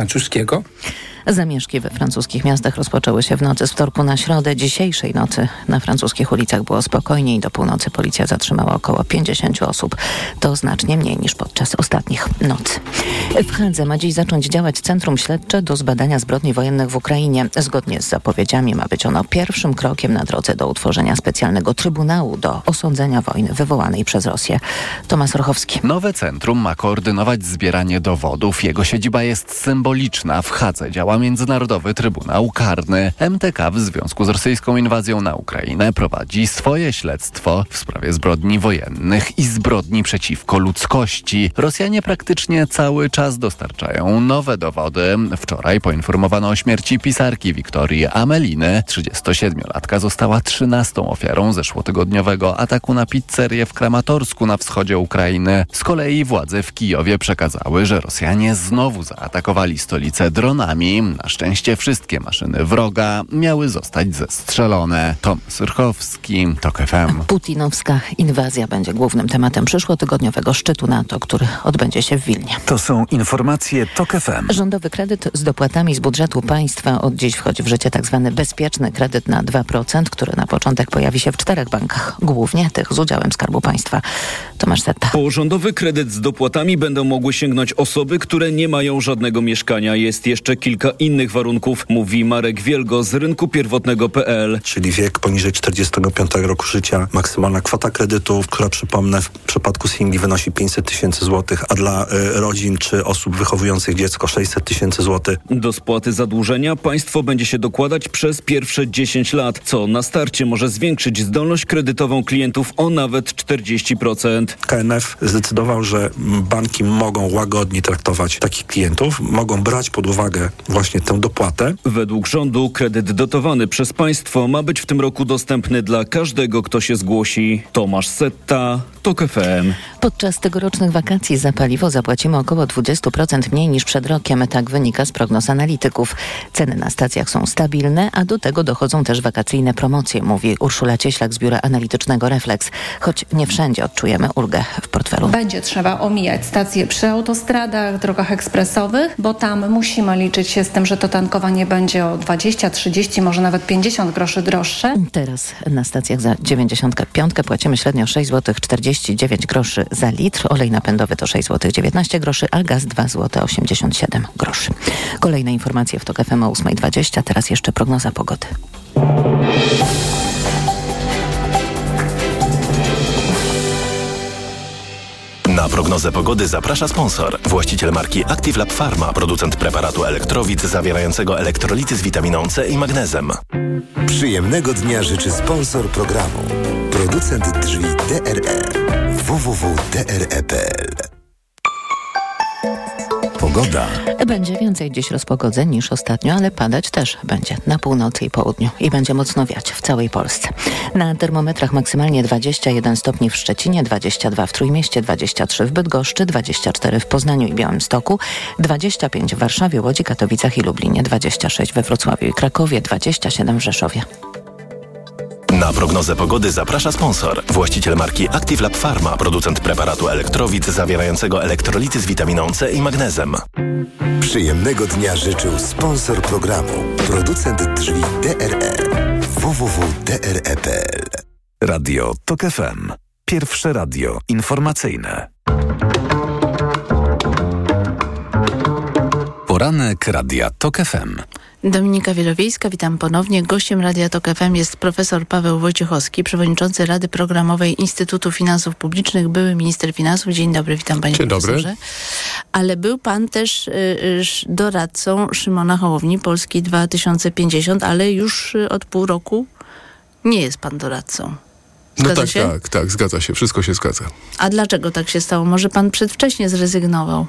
francuskiego. Zamieszki we francuskich miastach rozpoczęły się w nocy z wtorku na środę. Dzisiejszej nocy na francuskich ulicach było spokojniej. Do północy policja zatrzymała około 50 osób. To znacznie mniej niż podczas ostatnich nocy. W Hadze ma dziś zacząć działać Centrum Śledcze do zbadania zbrodni wojennych w Ukrainie. Zgodnie z zapowiedziami ma być ono pierwszym krokiem na drodze do utworzenia specjalnego Trybunału do osądzenia wojny wywołanej przez Rosję. Tomasz Rochowski. Nowe centrum ma koordynować zbieranie dowodów. Jego siedziba jest symboliczna. W Hadze działa Międzynarodowy Trybunał Karny. MTK w związku z rosyjską inwazją na Ukrainę prowadzi swoje śledztwo w sprawie zbrodni wojennych i zbrodni przeciwko ludzkości. Rosjanie praktycznie cały czas dostarczają nowe dowody. Wczoraj poinformowano o śmierci pisarki Wiktorii Ameliny. 37-latka została 13 ofiarą zeszłotygodniowego ataku na pizzerię w Kramatorsku na wschodzie Ukrainy. Z kolei władze w Kijowie przekazały, że Rosjanie znowu zaatakowali stolicę dronami. Na szczęście wszystkie maszyny wroga miały zostać zestrzelone. Tom Syrchowski, TOK FM. Putinowska inwazja będzie głównym tematem przyszłotygodniowego szczytu NATO, który odbędzie się w Wilnie. To są informacje TOK FM. Rządowy kredyt z dopłatami z budżetu państwa. Od dziś wchodzi w życie tzw. Tak bezpieczny kredyt na 2%, który na początek pojawi się w czterech bankach, głównie tych z udziałem Skarbu Państwa. Tomasz Setta. Po rządowy kredyt z dopłatami będą mogły sięgnąć osoby, które nie mają żadnego mieszkania. Jest jeszcze kilka innych warunków, mówi Marek Wielgo z rynku pierwotnego.pl. Czyli wiek poniżej 45 roku życia, maksymalna kwota kredytu, która przypomnę w przypadku singli wynosi 500 tysięcy złotych, a dla y, rodzin czy osób wychowujących dziecko 600 tysięcy złotych. Do spłaty zadłużenia państwo będzie się dokładać przez pierwsze 10 lat, co na starcie może zwiększyć zdolność kredytową klientów o nawet 40%. KNF zdecydował, że banki mogą łagodnie traktować takich klientów, mogą brać pod uwagę właśnie tę dopłatę. Według rządu kredyt dotowany przez państwo ma być w tym roku dostępny dla każdego, kto się zgłosi. Tomasz Setta, TOK FM. Podczas tegorocznych wakacji za paliwo zapłacimy około 20% mniej niż przed rokiem. Tak wynika z prognoz analityków. Ceny na stacjach są stabilne, a do tego dochodzą też wakacyjne promocje, mówi Urszula Cieślak z biura analitycznego Reflex. Choć nie wszędzie odczujemy ulgę w portfelu. Będzie trzeba omijać stacje przy autostradach, drogach ekspresowych, bo tam musimy liczyć się z tym, że to tankowanie będzie o 20, 30, może nawet 50 groszy droższe. Teraz na stacjach za 95 płacimy średnio 6 zł 49 groszy za litr. Olej napędowy to 6 zł 19 groszy, a gaz 2 zł 87 groszy. Kolejne informacje w TOK FM o 8.20. Teraz jeszcze prognoza pogody. Na prognozę pogody zaprasza sponsor. Właściciel marki Active Lab Pharma, producent preparatu elektrowid zawierającego elektrolity z witaminą C i magnezem. Przyjemnego dnia życzy sponsor programu. Producent drzwi DRE. www.dre.pl Pogoda. Będzie więcej dziś rozpogodzeń niż ostatnio, ale padać też będzie na północy i południu i będzie mocno wiać w całej Polsce. Na termometrach maksymalnie 21 stopni w Szczecinie, 22 w Trójmieście, 23 w Bydgoszczy, 24 w Poznaniu i Białymstoku, 25 w Warszawie, Łodzi, Katowicach i Lublinie, 26 we Wrocławiu i Krakowie, 27 w Rzeszowie. Na prognozę pogody zaprasza sponsor. Właściciel marki Active Lab Pharma, producent preparatu elektrowid zawierającego elektrolity z witaminą C i magnezem. Przyjemnego dnia życzył sponsor programu. Producent drzwi DRE. www.dre.pl Radio TOK FM. Pierwsze radio informacyjne. Poranek Radia TOK FM. Dominika Wielowiejska, witam ponownie. Gościem Radia Tok FM jest profesor Paweł Wojciechowski, przewodniczący Rady Programowej Instytutu Finansów Publicznych, były minister finansów. Dzień dobry, witam panie Dzień profesorze. Dobry. Ale był pan też y, y, doradcą Szymona Hołowni, Polski 2050, ale już y, od pół roku nie jest pan doradcą. Zgadza no tak, się? tak, tak, zgadza się, wszystko się zgadza. A dlaczego tak się stało? Może pan przedwcześnie zrezygnował?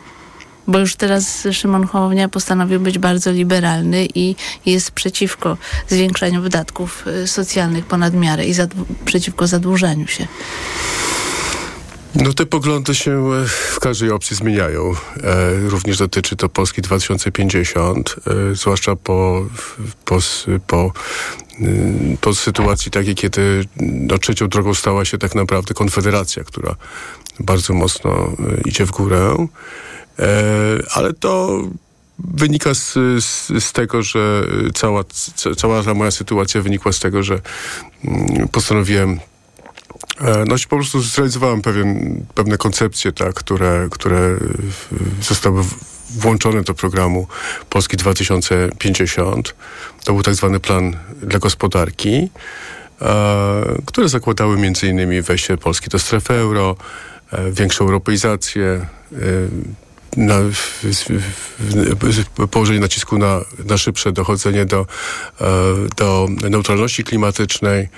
Bo już teraz Szymon Hołownia postanowił być bardzo liberalny i jest przeciwko zwiększaniu wydatków y, socjalnych ponad miarę i przeciwko zadłużaniu się. No te poglądy się e, w każdej opcji zmieniają. E, również dotyczy to Polski 2050, e, zwłaszcza po, po, po, y, po sytuacji takiej, kiedy no, trzecią drogą stała się tak naprawdę Konfederacja, która bardzo mocno idzie w górę. E, ale to wynika z, z, z tego, że cała, cała ta moja sytuacja wynikła z tego, że mm, postanowiłem e, no, po prostu zrealizowałem pewien, pewne koncepcje, tak, które, które zostały włączone do programu Polski 2050. To był tak zwany plan dla gospodarki, e, które zakładały innymi wejście Polski do strefy euro, większą europeizację, na, położenie nacisku na, na szybsze dochodzenie do, e, do neutralności klimatycznej,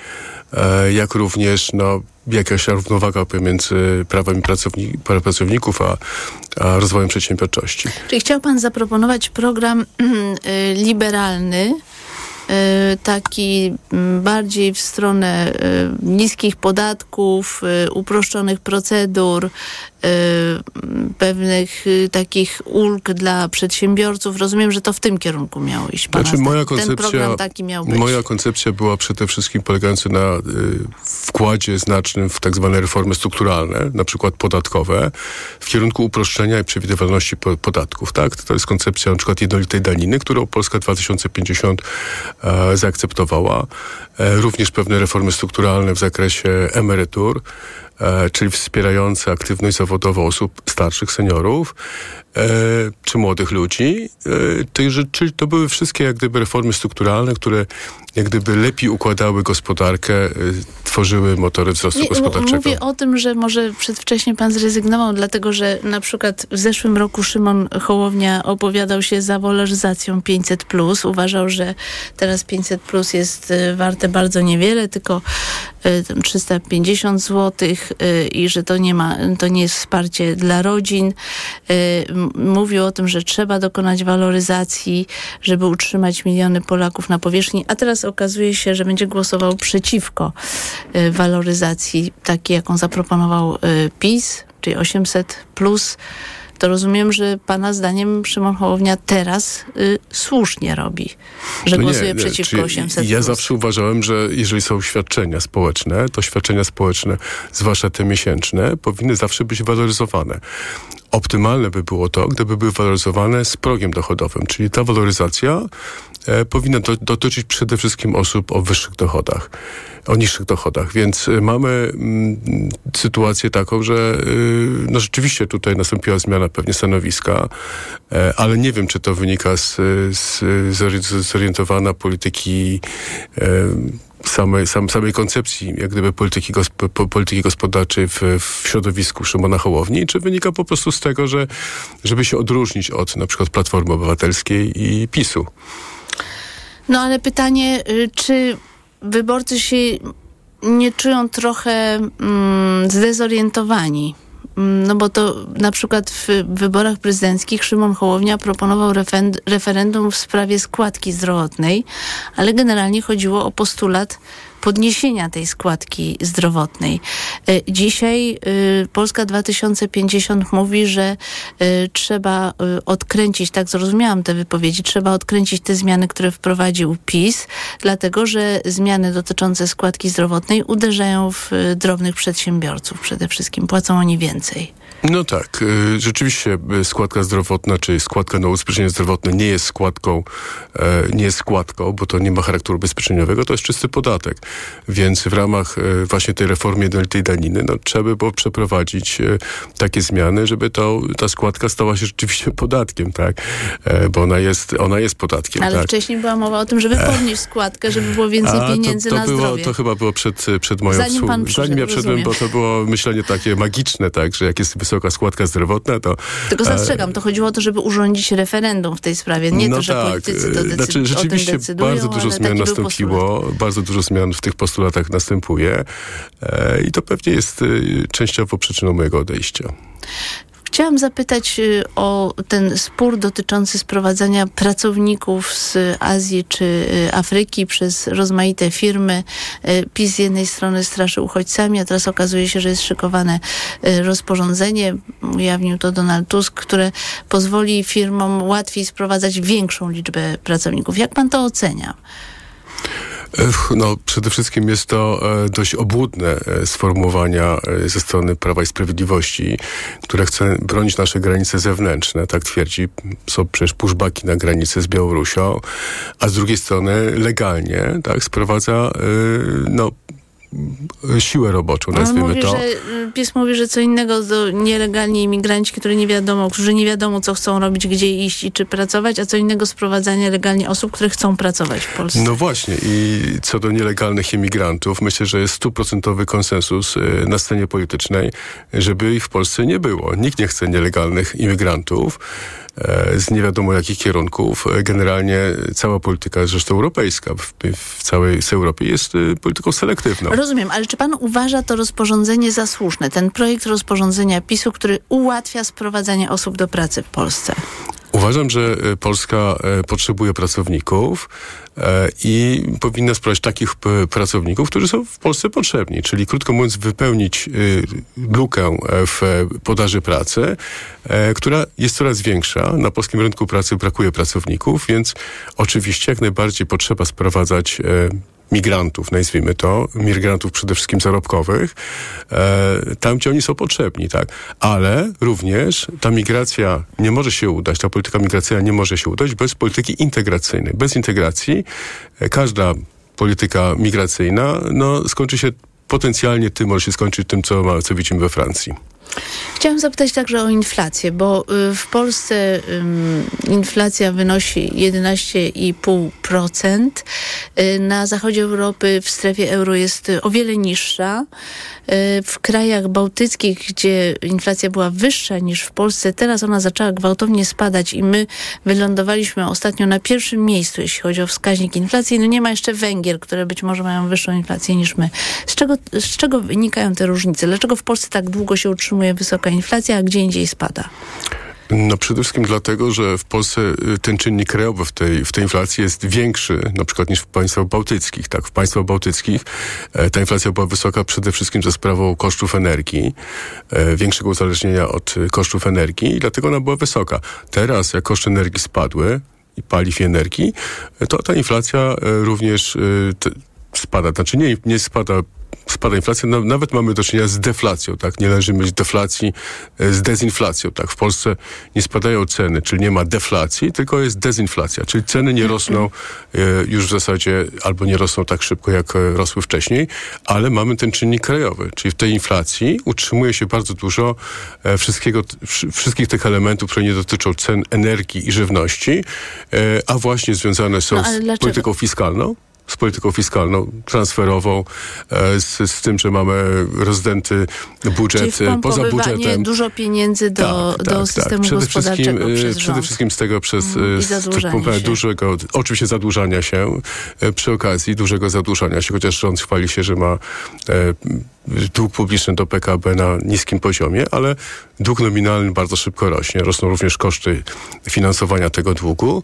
e, jak również no, jakaś równowaga pomiędzy prawami pracowni pracowników a, a rozwojem przedsiębiorczości. Czyli chciał pan zaproponować program y, liberalny, Y, taki mm, bardziej w stronę y, niskich podatków, uproszczonych procedur, pewnych takich ulg dla przedsiębiorców. Rozumiem, że to w tym kierunku miało iść. Pana znaczy, moja koncepcja, ten program taki miał być. Moja koncepcja była przede wszystkim polegająca na y, wkładzie znacznym w tak zwane reformy strukturalne, na przykład podatkowe, w kierunku uproszczenia i przewidywalności po, podatków. Tak? To jest koncepcja na przykład jednolitej daniny, którą Polska 2050 e, zaakceptowała. E, również pewne reformy strukturalne w zakresie emerytur, e, czyli wspierające aktywność zawodową osób starszych, seniorów, czy młodych ludzi. E, czyli to były wszystkie jak gdyby reformy strukturalne, które jak gdyby lepiej układały gospodarkę, e, tworzyły motory wzrostu Nie, gospodarczego. Mówię o tym, że może przedwcześnie pan zrezygnował, dlatego że na przykład w zeszłym roku Szymon Hołownia opowiadał się za waloryzacją 500+. Uważał, że teraz 500+, jest e, warte bardzo niewiele, tylko 350 zł i że to nie ma, to nie jest wsparcie dla rodzin mówił o tym, że trzeba dokonać waloryzacji, żeby utrzymać miliony Polaków na powierzchni, a teraz okazuje się, że będzie głosował przeciwko y, waloryzacji takiej, jaką zaproponował y, PiS, czyli 800 plus to rozumiem, że pana zdaniem Szymon Hołownia teraz y, słusznie robi, że no głosuje nie, przeciwko 800. Ja zawsze uważałem, że jeżeli są świadczenia społeczne, to świadczenia społeczne, zwłaszcza te miesięczne, powinny zawsze być waloryzowane. Optymalne by było to, gdyby były waloryzowane z progiem dochodowym, czyli ta waloryzacja e, powinna do, dotyczyć przede wszystkim osób o wyższych dochodach, o niższych dochodach. Więc e, mamy mm, sytuację taką, że y, no rzeczywiście tutaj nastąpiła zmiana pewnie stanowiska, e, ale nie wiem, czy to wynika z, z, z zorientowana polityki samej, sam, samej koncepcji jak gdyby polityki, polityki gospodarczej w, w środowisku Szymona Hołowni, czy wynika po prostu z tego, że żeby się odróżnić od na przykład Platformy Obywatelskiej i PiSu? No ale pytanie, y, czy wyborcy się nie czują trochę mm, zdezorientowani? Mm, no bo to na przykład w wyborach prezydenckich Szymon Hołownia proponował referendum w sprawie składki zdrowotnej, ale generalnie chodziło o postulat podniesienia tej składki zdrowotnej. E, dzisiaj e, Polska 2050 mówi, że e, trzeba odkręcić, tak zrozumiałam te wypowiedzi, trzeba odkręcić te zmiany, które wprowadził PiS, dlatego że zmiany dotyczące składki zdrowotnej uderzają w drobnych przedsiębiorców przede wszystkim. Płacą oni więcej. No tak, y, rzeczywiście y, składka zdrowotna, czy składka na ubezpieczenie zdrowotne nie jest składką, e, nie jest składką, bo to nie ma charakteru ubezpieczeniowego, to jest czysty podatek. Więc w ramach e, właśnie tej reformy jednolitej daniny, no trzeba było przeprowadzić e, takie zmiany, żeby to, ta składka stała się rzeczywiście podatkiem, tak? Bo ona jest, ona jest podatkiem. Ale tak? wcześniej była mowa o tym, żeby podnieść składkę, żeby było więcej A, pieniędzy to, to na było, zdrowie. To chyba było przed, przed moją... Zanim pan przyszedł, Zanim ja przyszedłem, bo to było myślenie takie magiczne, tak, że jak jest wysoka wysoka składka zdrowotna, to... Tylko zastrzegam, to chodziło o to, żeby urządzić referendum w tej sprawie, nie no to, że tak. politycy to decy- znaczy, rzeczywiście bardzo dużo zmian nastąpiło, bardzo dużo zmian w tych postulatach następuje e, i to pewnie jest e, częściowo przyczyną mojego odejścia. Chciałam zapytać y, o ten spór dotyczący sprowadzania pracowników z Azji czy y, Afryki przez rozmaite firmy. Y, PiS z jednej strony straszy uchodźcami, a teraz okazuje się, że jest szykowane rozporządzenie, ujawnił to Donald Tusk, które pozwoli firmom łatwiej sprowadzać większą liczbę pracowników. Jak pan to ocenia? No, przede wszystkim jest to e, dość obłudne e, sformułowania e, ze strony Prawa i Sprawiedliwości, które chce bronić nasze granice zewnętrzne, tak twierdzi. Są przecież pushbacki na granicy z Białorusią, a z drugiej strony legalnie, tak, sprowadza, no, siłę roboczą, nazwijmy mówi, to. Że, PiS mówi, że co innego to nielegalni imigranci, którzy nie wiadomo, którzy nie wiadomo, co chcą robić, gdzie iść i czy pracować, a co innego sprowadzanie legalnie osób, które chcą pracować w Polsce. No właśnie i co do nielegalnych imigrantów, myślę, że jest stuprocentowy konsensus y, na scenie politycznej, żeby ich w Polsce nie było. Nikt nie chce nielegalnych imigrantów. E, z nie wiadomo jakich kierunków. E, generalnie cała polityka, zresztą europejska, w, w całej Europie jest e, polityką selektywną. Rozumiem, ale czy pan uważa to rozporządzenie za słuszne? Ten projekt rozporządzenia PiSu, który ułatwia sprowadzanie osób do pracy w Polsce? Uważam, że Polska potrzebuje pracowników. E, i powinna sprać takich pracowników, którzy są w Polsce potrzebni, czyli krótko mówiąc wypełnić lukę e, w podaży pracy, e, która jest coraz większa. Na polskim rynku pracy brakuje pracowników, więc oczywiście jak najbardziej potrzeba sprowadzać migrantów, nazwijmy to, migrantów przede wszystkim zarobkowych, e, tam, gdzie oni są potrzebni, tak. Ale również ta migracja nie może się udać, ta polityka migracyjna nie może się udać bez polityki integracyjnej. Bez integracji e, każda polityka migracyjna no, skończy się potencjalnie tym, może się skończyć tym, co, ma, co widzimy we Francji. Chciałam zapytać także o inflację, bo y, w Polsce inflacja wynosi 11,5%. Y, na zachodzie Europy w strefie euro jest o wiele niższa. Y, w krajach bałtyckich, gdzie inflacja była wyższa niż w Polsce, teraz ona zaczęła gwałtownie spadać i my wylądowaliśmy ostatnio na pierwszym miejscu, jeśli chodzi o wskaźnik inflacji. No nie ma jeszcze Węgier, które być może mają wyższą inflację niż my. Z czego, z czego wynikają te różnice? Dlaczego w Polsce tak długo się utrzymuje wysoka inflacja, a gdzie indziej spada? No przede wszystkim dlatego, że w Polsce y, ten czynnik krajowy w tej, w tej inflacji jest większy na przykład niż w państwach bałtyckich. Tak, w państwach bałtyckich e, ta inflacja była wysoka przede wszystkim ze sprawą kosztów energii, e, większego uzależnienia od y, kosztów energii i dlatego ona była wysoka. Teraz jak koszty energii spadły i paliw i energii, e, to ta inflacja również spada. Znaczy nie, nie spada spada inflacja, nawet mamy do czynienia z deflacją, tak? Nie należy mieć deflacji e, z dezinflacją, tak? W Polsce nie spadają ceny, czyli nie ma deflacji, tylko jest dezinflacja, czyli ceny nie rosną e, już w zasadzie albo nie rosną tak szybko, jak e, rosły wcześniej, ale mamy ten czynnik krajowy, czyli w tej inflacji utrzymuje się bardzo dużo wszystkiego, wszystkich tych elementów, które nie dotyczą cen energii i żywności, a właśnie związane są no, z polityką fiskalną z polityką fiskalną, transferową, e, z, z tym, że mamy rozdęty budżet Czyli poza budżetem. dużo pieniędzy do, tak, do tak, systemu tak. Przede gospodarczego wszystkim, e, Przede wszystkim z tego przez mm, z, dużego, oczywiście zadłużania się, e, przy okazji dużego zadłużania się, chociaż rząd chwali się, że ma e, dług publiczny do PKB na niskim poziomie, ale dług nominalny bardzo szybko rośnie. Rosną również koszty finansowania tego długu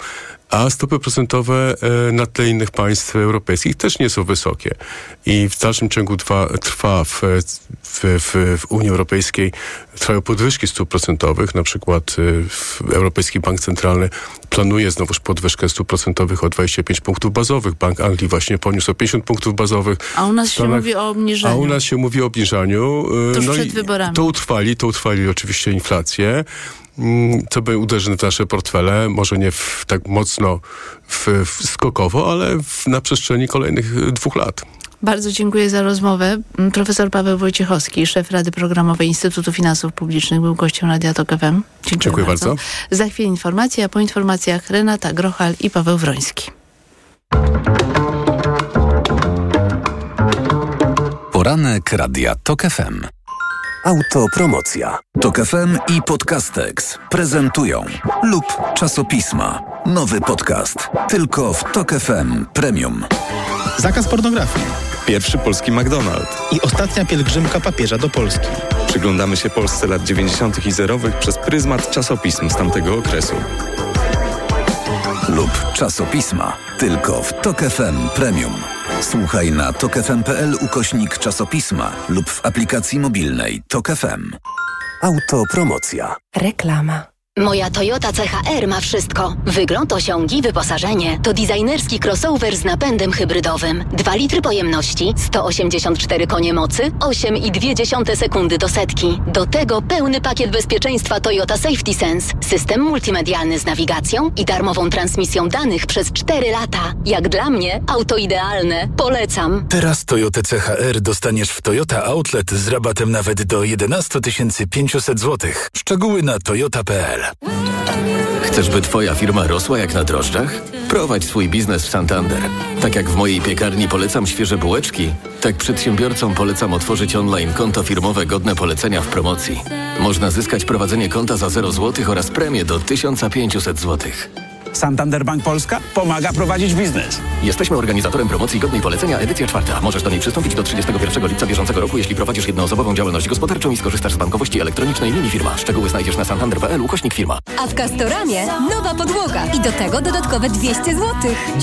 a stopy procentowe e, na tle innych państw europejskich też nie są wysokie. I w dalszym ciągu trwa, trwa w, w, w, w Unii Europejskiej trwają podwyżki stóp procentowych. Na przykład e, Europejski Bank Centralny planuje znowuż podwyżkę stóp procentowych o 25 punktów bazowych. Bank Anglii właśnie poniósł o 50 punktów bazowych. A u nas Stanach, się mówi o obniżaniu. A u nas się mówi o obniżaniu. E, Tuż no przed wyborami. To utrwali, to utrwali oczywiście inflację co mm, by uderzy w nasze portfele, może nie w, tak mocno w, w skokowo, ale w, na przestrzeni kolejnych dwóch lat. Bardzo dziękuję za rozmowę. Profesor Paweł Wojciechowski, szef Rady Programowej Instytutu Finansów Publicznych, był gościem Radia Tok FM. Dziękuję, dziękuję bardzo. bardzo. Za chwilę informacje, a po informacjach Renata Grochal i Paweł Wroński. Poranek Radia Tok FM. Autopromocja. Tok FM i Podcastex prezentują lub czasopisma. Nowy podcast. Tylko w Tok FM Premium. Zakaz pornografii. Pierwszy polski McDonald's. I ostatnia pielgrzymka papieża do Polski. Przyglądamy się Polsce lat 90. i zerowych przez pryzmat czasopism z tamtego okresu. Lub czasopisma. Tylko w Tok FM Premium. Słuchaj na tokefm.pl ukośnik czasopisma lub w aplikacji mobilnej Tok FM. Autopromocja. Reklama. Moja Toyota CHR ma wszystko. Wygląd, osiągi, wyposażenie. To designerski crossover z napędem hybrydowym. 2 litry pojemności, 184 konie mocy, 8,2 sekundy do setki. Do tego pełny pakiet bezpieczeństwa Toyota Safety Sense, system multimedialny z nawigacją i darmową transmisją danych przez 4 lata. Jak dla mnie, auto idealne. Polecam. Teraz Toyota CHR dostaniesz w Toyota Outlet z rabatem nawet do 11 500 zł. Szczegóły na toyota.pl. Chcesz, by twoja firma rosła jak na drożdżach? Prowadź swój biznes w Santander. Tak jak w mojej piekarni polecam świeże bułeczki, tak przedsiębiorcom polecam otworzyć online konto firmowe godne polecenia w promocji. Można zyskać prowadzenie konta za 0 zł oraz premię do 1500 zł. Santander Bank Polska pomaga prowadzić biznes. Jesteśmy organizatorem promocji godnej polecenia edycja czwarta. Możesz do niej przystąpić do 31 lipca bieżącego roku, jeśli prowadzisz jednoosobową działalność gospodarczą i skorzystasz z bankowości elektronicznej linii firma. Szczegóły znajdziesz na santander.pl ukośnik firma. A w Castoramie nowa podłoga i do tego dodatkowe 200 zł.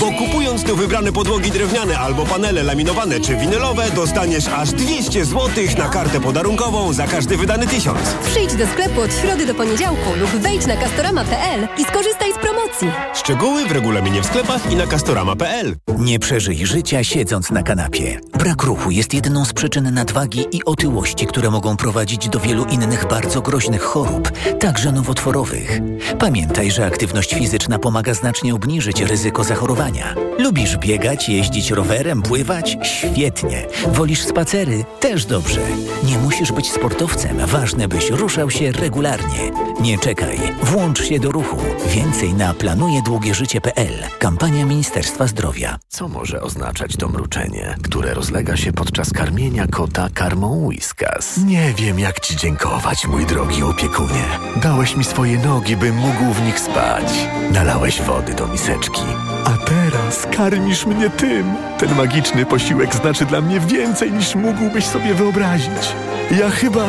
Bo kupując tu wybrane podłogi drewniane albo panele laminowane czy winylowe, dostaniesz aż 200 zł na kartę podarunkową za każdy wydany tysiąc. Przyjdź do sklepu od środy do poniedziałku lub wejdź na castorama.pl i skorzystaj z promocji. Szczegóły w regulaminie w sklepach i na castorama.pl. Nie przeżyj życia siedząc na kanapie. Brak ruchu jest jedną z przyczyn nadwagi i otyłości, które mogą prowadzić do wielu innych bardzo groźnych chorób, także nowotworowych. Pamiętaj, że aktywność fizyczna pomaga znacznie obniżyć ryzyko zachorowania. Lubisz biegać, jeździć rowerem, pływać? Świetnie. Wolisz spacery? Też dobrze. Nie musisz być sportowcem, ważne byś ruszał się regularnie. Nie czekaj, włącz się do ruchu. Więcej na planuje długieżycie.pl. Kampania Ministerstwa Zdrowia. Co może oznaczać to mruczenie, które rozlega się podczas karmienia kota karmą Whiskas? Nie wiem, jak ci dziękować, mój drogi opiekunie. Dałeś mi swoje nogi, bym mógł w nich spać. Nalałeś wody do miseczki. A teraz karmisz mnie tym. Ten magiczny posiłek znaczy dla mnie więcej, niż mógłbyś sobie wyobrazić. Ja chyba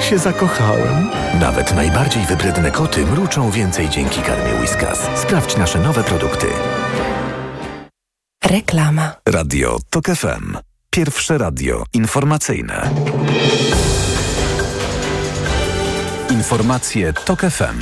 się zakochałem. Nawet najbardziej wybredne koty mruczą więcej dzięki karmie Whiskas. Sprawdź nasze nowe produkty. Reklama. Radio TOK FM. Pierwsze radio informacyjne. Informacje TOK FM.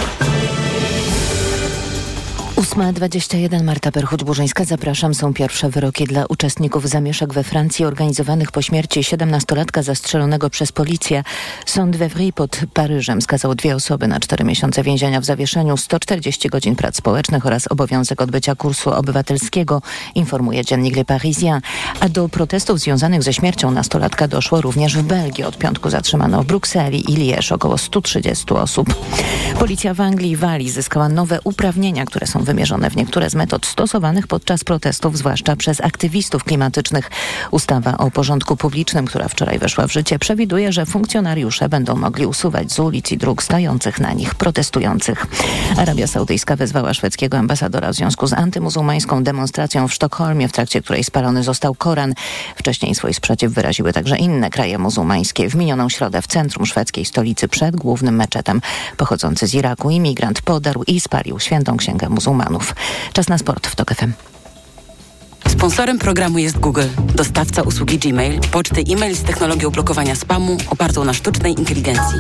8.21 Marta Perchuć-Burzyńska. Zapraszam. Są pierwsze wyroki dla uczestników zamieszek we Francji organizowanych po śmierci 17-latka zastrzelonego przez policję. Sąd Wevry pod Paryżem skazał dwie osoby na 4 miesiące więzienia w zawieszeniu, 140 godzin prac społecznych oraz obowiązek odbycia kursu obywatelskiego, informuje dziennik Le Parisien. A do protestów związanych ze śmiercią nastolatka doszło również w Belgii. Od piątku zatrzymano w Brukseli i Liège około 130 osób. Policja w Anglii i Walii zyskała nowe uprawnienia, które są wymierzone w niektóre z metod stosowanych podczas protestów, zwłaszcza przez aktywistów klimatycznych. Ustawa o porządku publicznym, która wczoraj weszła w życie, przewiduje, że funkcjonariusze będą mogli usuwać z ulic i dróg stających na nich protestujących. Arabia Saudyjska wezwała szwedzkiego ambasadora w związku z antymuzułmańską demonstracją w Sztokholmie, w trakcie której spalony został Koran. Wcześniej swój sprzeciw wyraziły także inne kraje muzułmańskie. W minioną środę w centrum szwedzkiej stolicy przed głównym meczetem pochodzący z Iraku imigrant podarł i spalił świętą księgę muzułmańską muzułmanów. Czas na sport w TOK FM. Sponsorem programu jest Google, dostawca usługi Gmail, poczty e-mail z technologią blokowania spamu opartą na sztucznej inteligencji.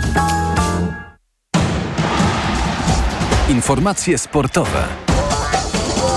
Informacje sportowe.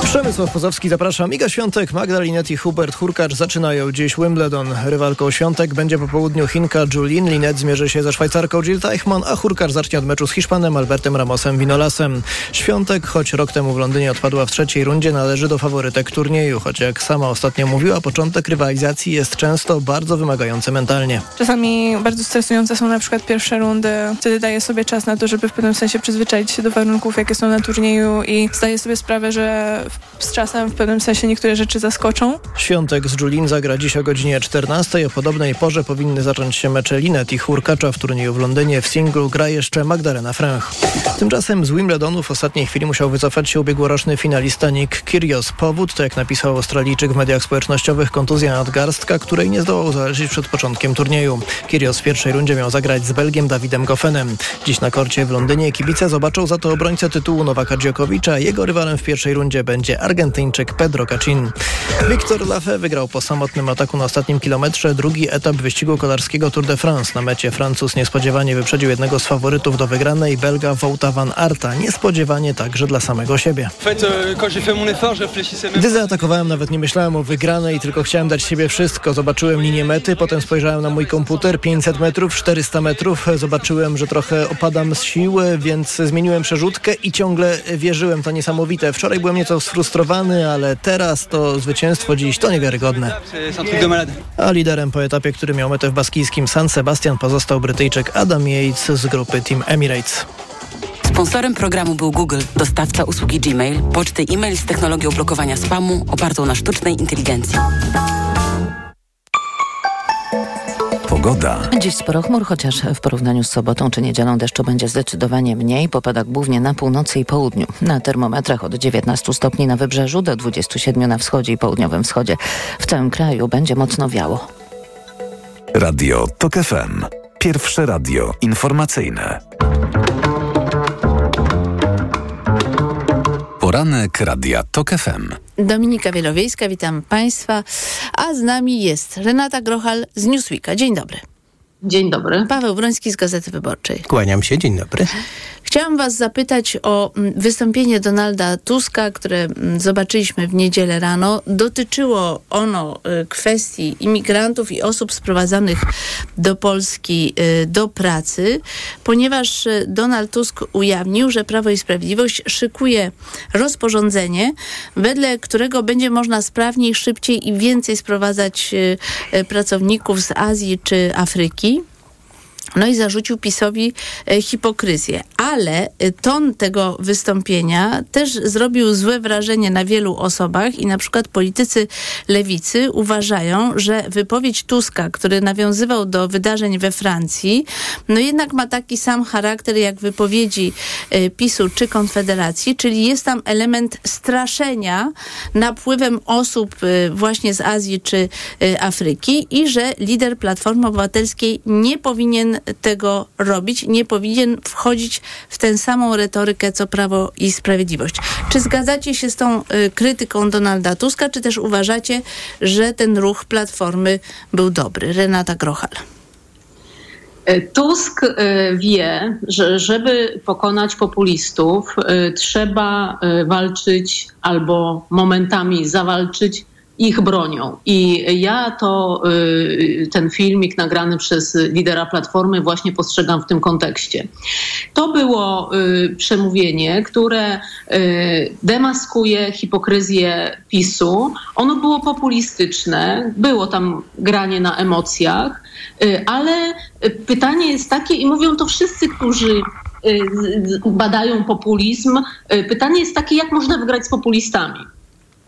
Przemysław Pozowski, zapraszam. Iga Świątek, Magdalinet i Hubert Hurkacz zaczynają dziś Wimbledon. Rywalką Świątek będzie po południu Chinka Julien Linet zmierzy się ze Szwajcarką Jill Teichmann, a Hurkacz zacznie od meczu z Hiszpanem Albertem Ramosem Vinolasem. Świątek, choć rok temu w Londynie odpadła w trzeciej rundzie, należy do faworytek turnieju, choć jak sama ostatnio mówiła, początek rywalizacji jest często bardzo wymagający mentalnie. Czasami bardzo stresujące są na przykład pierwsze rundy. Wtedy daję sobie czas na to, żeby w pewnym sensie przyzwyczaić się do warunków, jakie są na turnieju i zdaję sobie sprawę, że z czasem w pewnym sensie niektóre rzeczy zaskoczą. Świątek z Julin zagra dziś o godzinie 14. O podobnej porze powinny zacząć się mecze Linet i Hurkacza w turnieju w Londynie. W singlu gra jeszcze Magdalena Franch. Tymczasem z Wimbledonu w ostatniej chwili musiał wycofać się ubiegłoroczny finalista Nick Kyrgios. Powód, to jak napisał Australijczyk w mediach społecznościowych, kontuzja nadgarstka, której nie zdołał zależeć przed początkiem turnieju. Kyrgios w pierwszej rundzie miał zagrać z Belgiem Dawidem Goffenem. Dziś na korcie w Londynie kibice zobaczą za to obrońcę tytułu Nowaka Dziokowicza. Jego rywalem w pierwszej rundzie będzie będzie Argentyńczyk Pedro Cachin. Wiktor Lafay wygrał po samotnym ataku na ostatnim kilometrze drugi etap wyścigu kolarskiego Tour de France. Na mecie Francuz niespodziewanie wyprzedził jednego z faworytów do wygranej, Belga Wouta van Arta. Niespodziewanie także dla samego siebie. Gdy zaatakowałem, nawet nie myślałem o wygranej, tylko chciałem dać siebie wszystko. Zobaczyłem linię mety, potem spojrzałem na mój komputer, 500 metrów, 400 metrów. Zobaczyłem, że trochę opadam z sił, więc zmieniłem przerzutkę i ciągle wierzyłem. To niesamowite. Wczoraj byłem nieco sfrustrowany, ale teraz to zwycięstwo dziś to niewiarygodne. A liderem po etapie, który miał metę w baskijskim San Sebastian pozostał Brytyjczyk Adam Yates z grupy Team Emirates. Sponsorem programu był Google, dostawca usługi Gmail, poczty e-mail z technologią blokowania spamu opartą na sztucznej inteligencji. Pogoda. Dziś sporo chmur, chociaż w porównaniu z sobotą czy niedzielą deszczu będzie zdecydowanie mniej. Popada głównie na północy i południu. Na termometrach od 19 stopni na wybrzeżu do 27 na wschodzie i południowym wschodzie. W całym kraju będzie mocno wiało. Radio TOK FM. Pierwsze radio informacyjne. Poranek Radia TOK FM. Dominika Wielowiejska, witam Państwa. A z nami jest Renata Grochal z Newsweeka. Dzień dobry. Dzień dobry. Paweł Broński z Gazety Wyborczej. Kłaniam się, dzień dobry. Chciałam Was zapytać o mm, wystąpienie Donalda Tuska, które mm, zobaczyliśmy w niedzielę rano. Dotyczyło ono y, kwestii imigrantów i osób sprowadzanych do Polski y, do pracy, ponieważ y, Donald Tusk ujawnił, że Prawo i Sprawiedliwość szykuje rozporządzenie, wedle którego będzie można sprawniej, szybciej i więcej sprowadzać pracowników z Azji czy Afryki. No i zarzucił PiSowi e, hipokryzję. Ale e, ton tego wystąpienia też zrobił złe wrażenie na wielu osobach i na przykład politycy lewicy uważają, że wypowiedź Tuska, który nawiązywał do wydarzeń we Francji, no jednak ma taki sam charakter jak wypowiedzi e, PiSu czy Konfederacji, czyli jest tam element straszenia napływem osób właśnie z Azji czy Afryki i że lider Platformy Obywatelskiej nie powinien tego robić, nie powinien wchodzić w tę samą retorykę, co Prawo i Sprawiedliwość. Czy zgadzacie się z tą y, krytyką Donalda Tuska, czy też uważacie, że ten ruch Platformy był dobry? Renata Grochal. E, Tusk e, wie, że żeby pokonać populistów, e, trzeba walczyć albo momentami zawalczyć ich bronią. I ja to y, ten filmik nagrany przez lidera Platformy właśnie postrzegam w tym kontekście. To było y, przemówienie, które y, demaskuje hipokryzję PiSu. Ono było populistyczne, było tam granie na emocjach, ale pytanie jest takie, i mówią to wszyscy, którzy badają populizm, pytanie jest takie, jak można wygrać z populistami.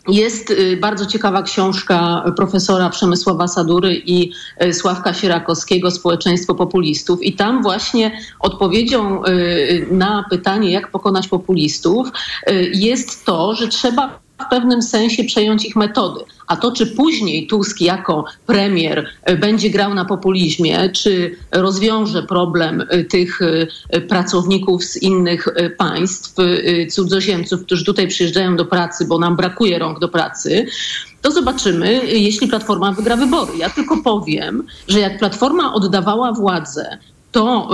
Jest y, bardzo ciekawa książka profesora Przemysława Sadury i y, Sławka Sierakowskiego Społeczeństwo populistów. I tam właśnie odpowiedzią y, na pytanie, jak pokonać populistów jest to, że trzeba w pewnym sensie przejąć ich metody. A to, czy później Tusk jako premier e, będzie grał na populizmie, czy rozwiąże problem e, tych e, pracowników z innych państw, cudzoziemców, którzy tutaj przyjeżdżają do pracy, bo nam brakuje rąk do pracy, to zobaczymy, jeśli Platforma wygra wybory. Ja tylko powiem, że jak Platforma oddawała władzę to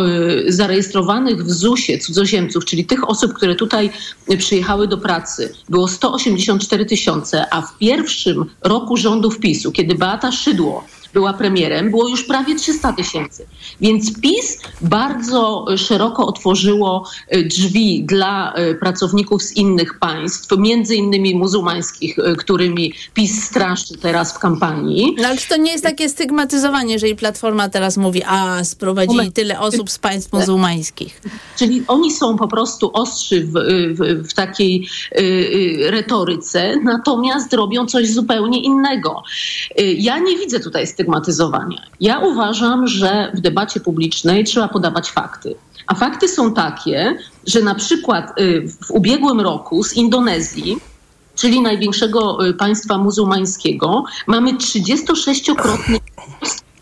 y, zarejestrowanych w ZUS-ie cudzoziemców, czyli tych osób, które tutaj przyjechały do pracy, było 184 tysiące, a w pierwszym roku rządów PiSu, kiedy Beata Szydło była premierem, było już prawie 300 tysięcy. Więc PiS bardzo szeroko otworzyło e, drzwi dla e, pracowników z innych państw, między innymi muzułmańskich, e, którymi PiS straszy teraz w kampanii. No ale czy to nie jest takie stygmatyzowanie, jeżeli Platforma teraz mówi, a sprowadzili tyle osób z państw muzułmańskich? Czyli oni są po prostu ostrzy w, w, w takiej y, retoryce, natomiast robią coś zupełnie innego. Ja nie widzę tutaj stygmatyzowania stygmatyzowania. Ja uważam, że w debacie publicznej trzeba podawać fakty. A fakty są takie, że na przykład y, w ubiegłym roku z Indonezji, czyli największego y, państwa muzułmańskiego, mamy 36-krotny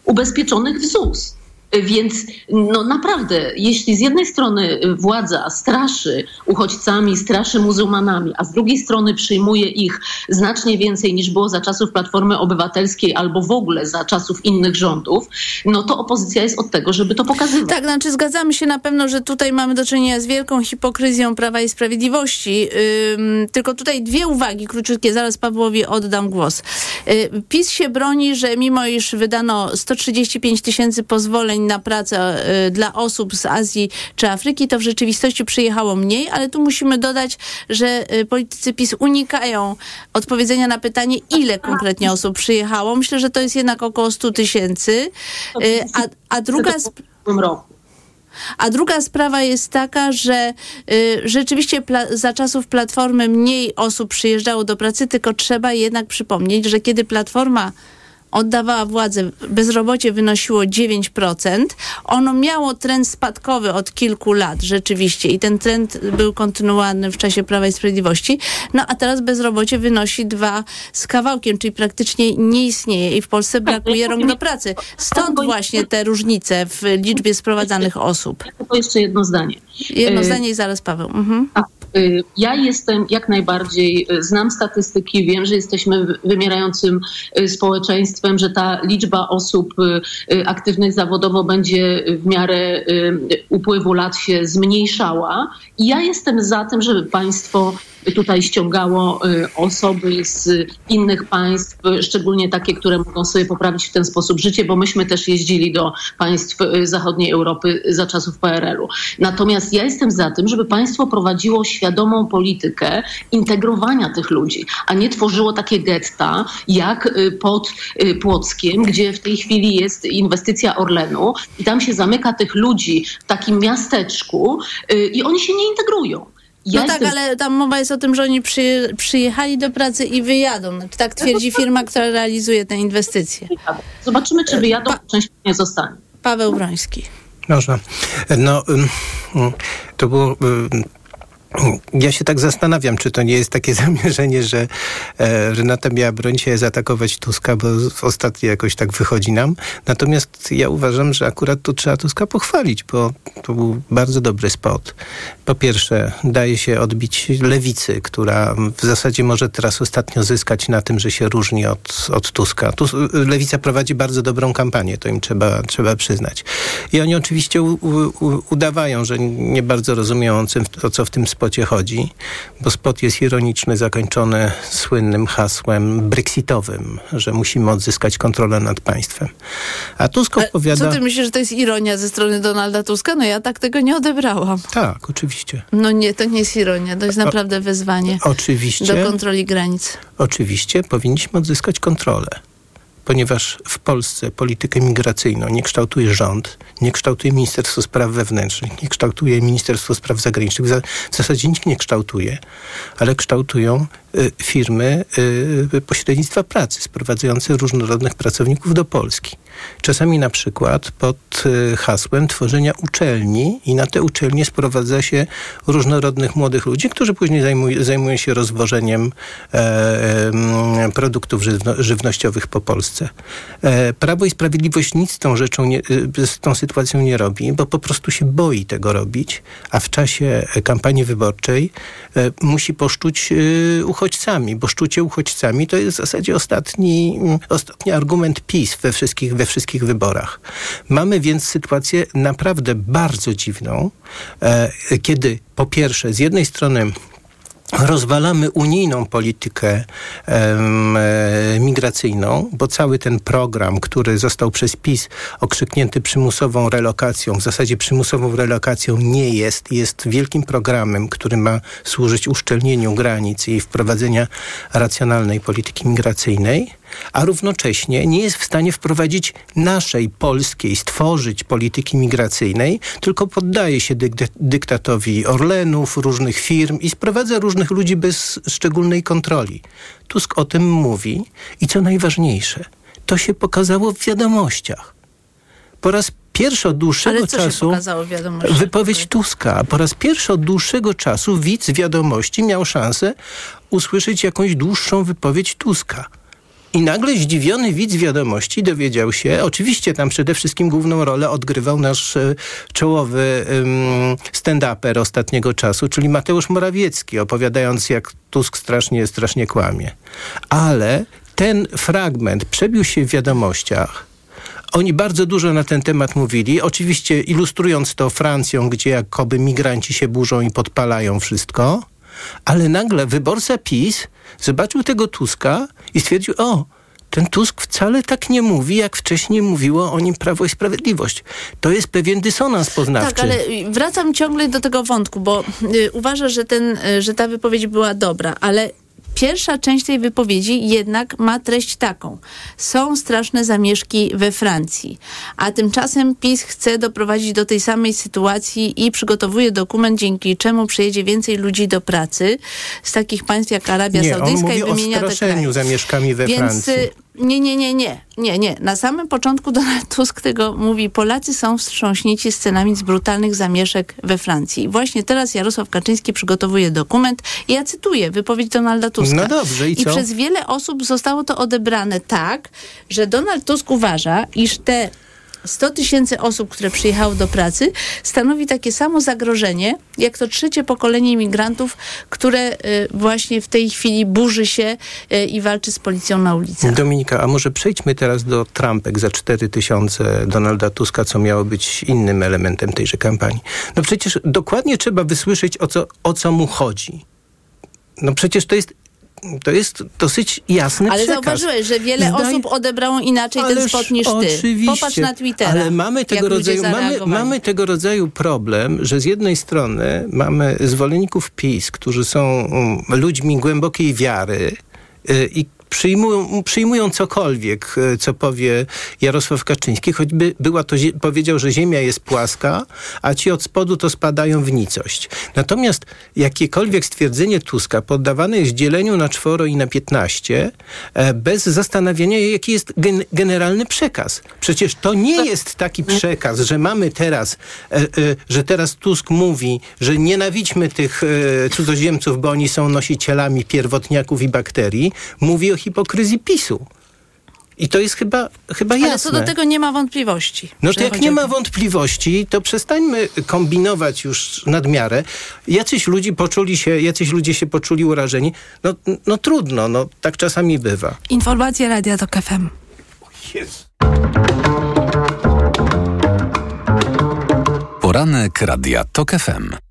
ubezpieczonych w ZUS. Więc no naprawdę, jeśli z jednej strony władza straszy uchodźcami, straszy muzułmanami, a z drugiej strony przyjmuje ich znacznie więcej niż było za czasów Platformy Obywatelskiej albo w ogóle za czasów innych rządów, no to opozycja jest od tego, żeby to pokazywać. Tak, znaczy zgadzamy się na pewno, że tutaj mamy do czynienia z wielką hipokryzją Prawa i Sprawiedliwości. Ym, tylko tutaj dwie uwagi króciutkie, zaraz Pawłowi oddam głos. Yy, PiS się broni, że mimo iż wydano 135 tysięcy pozwoleń na pracę yy, dla osób z Azji czy Afryki, to w rzeczywistości przyjechało mniej, ale tu musimy dodać, że yy, politycy PiS unikają odpowiedzenia na pytanie, ile konkretnie osób przyjechało. Myślę, że to jest jednak około 100 tysięcy. A, a druga... A druga sprawa jest taka, że y, rzeczywiście za czasów Platformy mniej osób przyjeżdżało do pracy, tylko trzeba jednak przypomnieć, że kiedy Platforma oddawała władzę, bezrobocie wynosiło 9%. Ono miało trend spadkowy od kilku lat rzeczywiście i ten trend był kontynuowany w czasie Prawa i Sprawiedliwości. No a teraz bezrobocie wynosi 2 z kawałkiem, czyli praktycznie nie istnieje i w Polsce brakuje rąk do pracy. Stąd właśnie te różnice w liczbie sprowadzanych osób. To jeszcze jedno zdanie. Jedno zdanie i zaraz Paweł. Mhm. Y, ja jestem jak najbardziej, y, znam statystyki, wiem, że jesteśmy wymierającym y, społeczeństwem, że ta liczba osób aktywnych zawodowo będzie w miarę upływu lat się zmniejszała. I ja jestem za tym, żeby państwo tutaj ściągało y, osoby z innych państw, szczególnie takie, które mogą sobie poprawić w ten sposób życie, bo myśmy też jeździli do państw y, zachodniej Europy za czasów PRL-u. Natomiast ja jestem za tym, żeby państwo prowadziło świadomą politykę integrowania tych ludzi, a nie tworzyło takie getta jak y, pod Płockiem, gdzie w tej chwili jest inwestycja Orlenu i tam się zamyka tych ludzi w takim miasteczku i oni się nie integrują. Ja no tak, ale tam mowa jest o tym, że oni przy, przyjechali do pracy i wyjadą. Tak twierdzi firma, która realizuje te inwestycje. Zobaczymy, czy wyjadą, pa- część nie zostanie. Paweł Broński. Można. No, to było ja się tak zastanawiam, czy to nie jest takie zamierzenie, że e, Renata miała broń się zaatakować Tuska, bo ostatnio jakoś tak wychodzi nam. Natomiast ja uważam, że akurat tu trzeba Tuska pochwalić, bo to był bardzo dobry spot. Po pierwsze, daje się odbić lewicy, która w zasadzie może teraz ostatnio zyskać na tym, że się różni od, od Tuska. Tu, lewica prowadzi bardzo dobrą kampanię, to im trzeba, trzeba przyznać. I oni oczywiście u, u, udawają, że nie bardzo rozumieją, o co w tym spocie spocie chodzi, bo spot jest ironiczny, zakończony słynnym hasłem brexitowym, że musimy odzyskać kontrolę nad państwem. A Tusk opowiada... Co ty myślisz, że to jest ironia ze strony Donalda Tuska? No ja tak tego nie odebrałam. Tak, oczywiście. No nie, to nie jest ironia, to jest naprawdę o, wezwanie. Oczywiście. Do kontroli granic. Oczywiście powinniśmy odzyskać kontrolę ponieważ w Polsce politykę migracyjną nie kształtuje rząd, nie kształtuje Ministerstwo Spraw Wewnętrznych, nie kształtuje Ministerstwo Spraw Zagranicznych. W zasadzie nikt nie kształtuje, ale kształtują y, firmy y, pośrednictwa pracy, sprowadzające różnorodnych pracowników do Polski. Czasami na przykład pod y, hasłem tworzenia uczelni i na te uczelnie sprowadza się różnorodnych młodych ludzi, którzy później zajmuj, zajmują się rozwożeniem e, e, produktów żywno, żywnościowych po Polsce. E, Prawo i Sprawiedliwość nic z tą rzeczą, nie, y, z tą sytuacją nie robi, bo po prostu się boi tego robić, a w czasie kampanii wyborczej e, musi poszczuć uchodźcami, bo szczucie uchodźcami to jest w zasadzie ostatni, ostatni argument PiS we wszystkich, we wszystkich wyborach. Mamy więc sytuację naprawdę bardzo dziwną, e, kiedy po pierwsze z jednej strony rozwalamy unijną politykę e, migracyjną, bo cały ten program, który został przez PiS okrzyknięty przymusową relokacją, w zasadzie przymusową relokacją nie jest. Jest wielkim programem, który ma służyć uszczelnieniu granic i wprowadzenia racjonalnej polityki migracyjnej a równocześnie nie jest w stanie wprowadzić naszej polskiej, stworzyć polityki migracyjnej, tylko poddaje się dyk dyktatowi Orlenów, różnych firm i sprowadza różnych ludzi bez szczególnej kontroli. Tusk o tym mówi i co najważniejsze, to się pokazało w wiadomościach. Po raz pierwszy od dłuższego czasu wypowiedź Tuska. Po raz pierwszy od dłuższego czasu widz wiadomości miał szansę usłyszeć jakąś dłuższą wypowiedź Tuska. I nagle zdziwiony widz wiadomości dowiedział się, oczywiście tam przede wszystkim główną rolę odgrywał nasz e, czołowy stand-uper ostatniego czasu, czyli Mateusz Morawiecki, opowiadając jak Tusk strasznie, strasznie kłamie. Ale ten fragment przebił się w wiadomościach. Oni bardzo dużo na ten temat mówili, oczywiście ilustrując to Francją, gdzie jakoby migranci się burzą i podpalają wszystko, ale nagle wyborca PiS zobaczył tego Tuska i stwierdził, o, ten Tusk wcale tak nie mówi, jak wcześniej mówiło o nim Prawo i Sprawiedliwość. To jest pewien dysonans poznawczy. Tak, ale wracam ciągle do tego wątku, bo y, uważam, że, ten, y, że ta wypowiedź była dobra, ale Pierwsza część tej wypowiedzi jednak ma treść taką. Są straszne zamieszki we Francji, a tymczasem PiS chce doprowadzić do tej samej sytuacji i przygotowuje dokument, dzięki czemu przyjedzie więcej ludzi do pracy z takich państw jak Arabia Nie, Saudyjska on mówi i wymienia o te kraje. zamieszkami we Więc Francji. Nie, nie, nie, nie, nie, nie. Na samym początku Donald Tusk tego mówi, Polacy są wstrząśnięci scenami z brutalnych zamieszek we Francji. I właśnie teraz Jarosław Kaczyński przygotowuje dokument i ja cytuję wypowiedź Donalda Tuska. No dobrze, i I co? przez wiele osób zostało to odebrane tak, że Donald Tusk uważa, iż te 100 tysięcy osób, które przyjechało do pracy, stanowi takie samo zagrożenie, jak to trzecie pokolenie imigrantów, które y, właśnie w tej chwili burzy się y, i walczy z policją na ulicach. Dominika, a może przejdźmy teraz do trampek za 4 tysiące Donalda Tuska, co miało być innym elementem tejże kampanii. No przecież dokładnie trzeba wysłyszeć, o co, o co mu chodzi. No przecież to jest to jest dosyć jasny Ale przekaz. zauważyłeś, że wiele Zdaje- osób odebrało inaczej ten Ależ spot niż ty. Oczywiście, Popatrz na Twittera. Ale mamy tego, rodzaju, mamy, mamy tego rodzaju problem, że z jednej strony mamy zwolenników PiS, którzy są um, ludźmi głębokiej wiary y, i przyjmują, przyjmują cokolwiek, y, co powie Jarosław Kaczyński, choćby była to, powiedział, że ziemia jest płaska, a ci od spodu to spadają w nicość. Natomiast jakiekolwiek stwierdzenie Tuska poddawane jest dzieleniu na czworo i na piętnaście, e, bez zastanawiania, jaki jest gen- generalny przekaz. Przecież to nie jest taki przekaz, że mamy teraz, e, e, że teraz Tusk mówi, że nienawidźmy tych e, cudzoziemców, bo oni są nosicielami pierwotniaków i bakterii. Mówi o hipokryzji PiSu. I to jest chyba, chyba jasne. Ale co do tego nie ma wątpliwości. No że to jak nie ma wątpliwości, to przestańmy kombinować już nad miarę. Jacyś ludzie poczuli się, jacyś ludzie się poczuli urażeni. No, no trudno, no tak czasami bywa. Informacje Radia TOK FM. Poranek Radia TOK FM.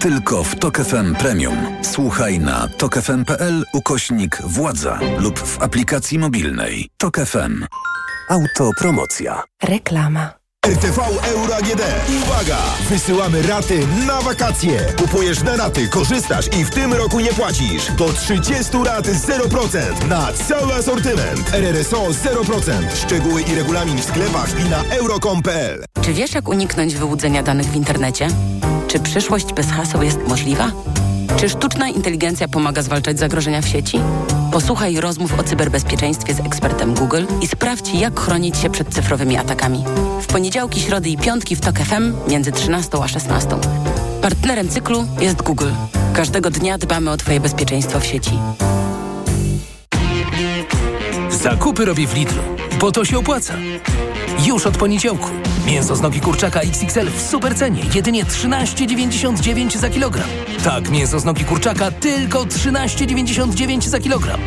Tylko w TOK FM Premium. Słuchaj na tokefm.pl ukośnik władza lub w aplikacji mobilnej. TOK FM. Autopromocja. Reklama. RTV Euro AGD. Uwaga! Wysyłamy raty na wakacje. Kupujesz na raty, korzystasz i w tym roku nie płacisz. Do 30 rat 0% na cały asortyment. RRSO 0%. Szczegóły i regulamin w sklepach i na euro.com.pl. Czy wiesz, jak uniknąć wyłudzenia danych w internecie? Czy przyszłość bez haseł jest możliwa? Czy sztuczna inteligencja pomaga zwalczać zagrożenia w sieci? Posłuchaj rozmów o cyberbezpieczeństwie z ekspertem Google i sprawdź, jak chronić się przed cyfrowymi atakami. W poniedziałki, środy i piątki w TOK FM między 13 a 16. Partnerem cyklu jest Google. Każdego dnia dbamy o Twoje bezpieczeństwo w sieci. Zakupy robię w Lidlu, bo to się opłaca. Już od poniedziałku. Mięso z nogi kurczaka XXL w supercenie. Jedynie 13,99 za kilogram. Tak, mięso z nogi kurczaka tylko 13,99 za kilogram.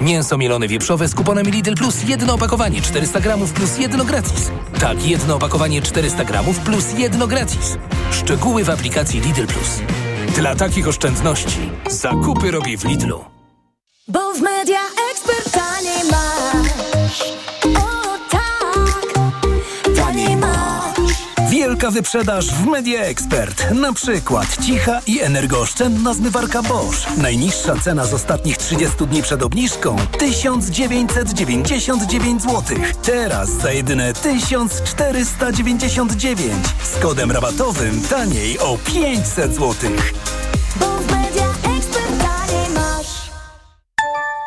Mięso mielone wieprzowe z kuponem Lidl Plus jedno opakowanie 400 gramów plus jedno gratis. Tak, jedno opakowanie 400 gramów plus jedno gratis. Szczegóły w aplikacji Lidl Plus. Dla takich oszczędności zakupy robię w Lidlu. Bo w media ekspert taniej masz. Wielka wyprzedaż w Media Expert. Na przykład cicha i energooszczędna zmywarka Bosch. Najniższa cena z ostatnich 30 dni przed obniżką 1999 zł. Teraz za jedyne 1499. Z kodem rabatowym taniej o 500 zł.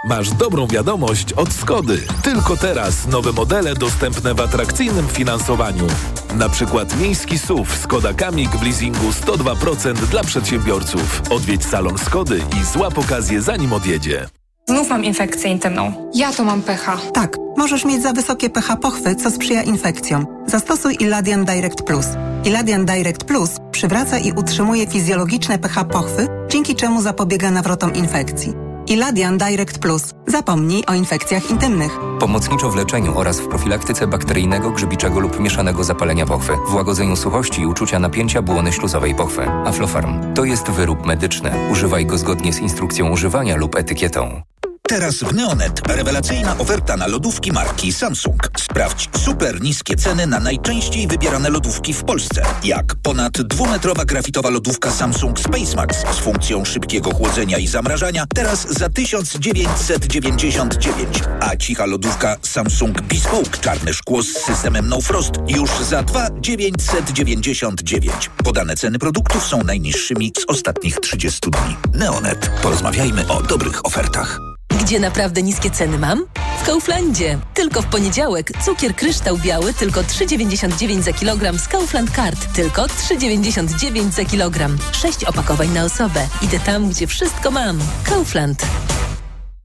Masz dobrą wiadomość od Skody. Tylko teraz nowe modele dostępne w atrakcyjnym finansowaniu. Na przykład miejski SUV Skoda Kamik w leasingu 102% dla przedsiębiorców. Odwiedź salon Skody i złap okazję zanim odjedzie. Znów mam infekcję intymną. Ja to mam pH. Tak, możesz mieć za wysokie pH pochwy, co sprzyja infekcjom. Zastosuj Iladian Direct Plus. Iladian Direct Plus przywraca i utrzymuje fizjologiczne pH pochwy, dzięki czemu zapobiega nawrotom infekcji. Iladian Direct Plus. Zapomnij o infekcjach intymnych. Pomocniczo w leczeniu oraz w profilaktyce bakteryjnego, grzybiczego lub mieszanego zapalenia pochwy, w łagodzeniu suchości i uczucia napięcia błony śluzowej pochwy. Aflofarm to jest wyrób medyczny. Używaj go zgodnie z instrukcją używania lub etykietą. Teraz w Neonet rewelacyjna oferta na lodówki marki Samsung. Sprawdź super niskie ceny na najczęściej wybierane lodówki w Polsce. Jak ponad dwumetrowa grafitowa lodówka Samsung SpaceMax z funkcją szybkiego chłodzenia i zamrażania teraz za 1999. A cicha lodówka Samsung Bespoke czarne szkło z systemem No Frost już za 2,999. Podane ceny produktów są najniższymi z ostatnich 30 dni. Neonet. Porozmawiajmy o dobrych ofertach. Gdzie naprawdę niskie ceny mam? W Kauflandzie. Tylko w poniedziałek cukier kryształ biały tylko 3,99 za kilogram z Kaufland Card. Tylko 3,99 za kilogram. Sześć opakowań na osobę. Idę tam, gdzie wszystko mam. Kaufland.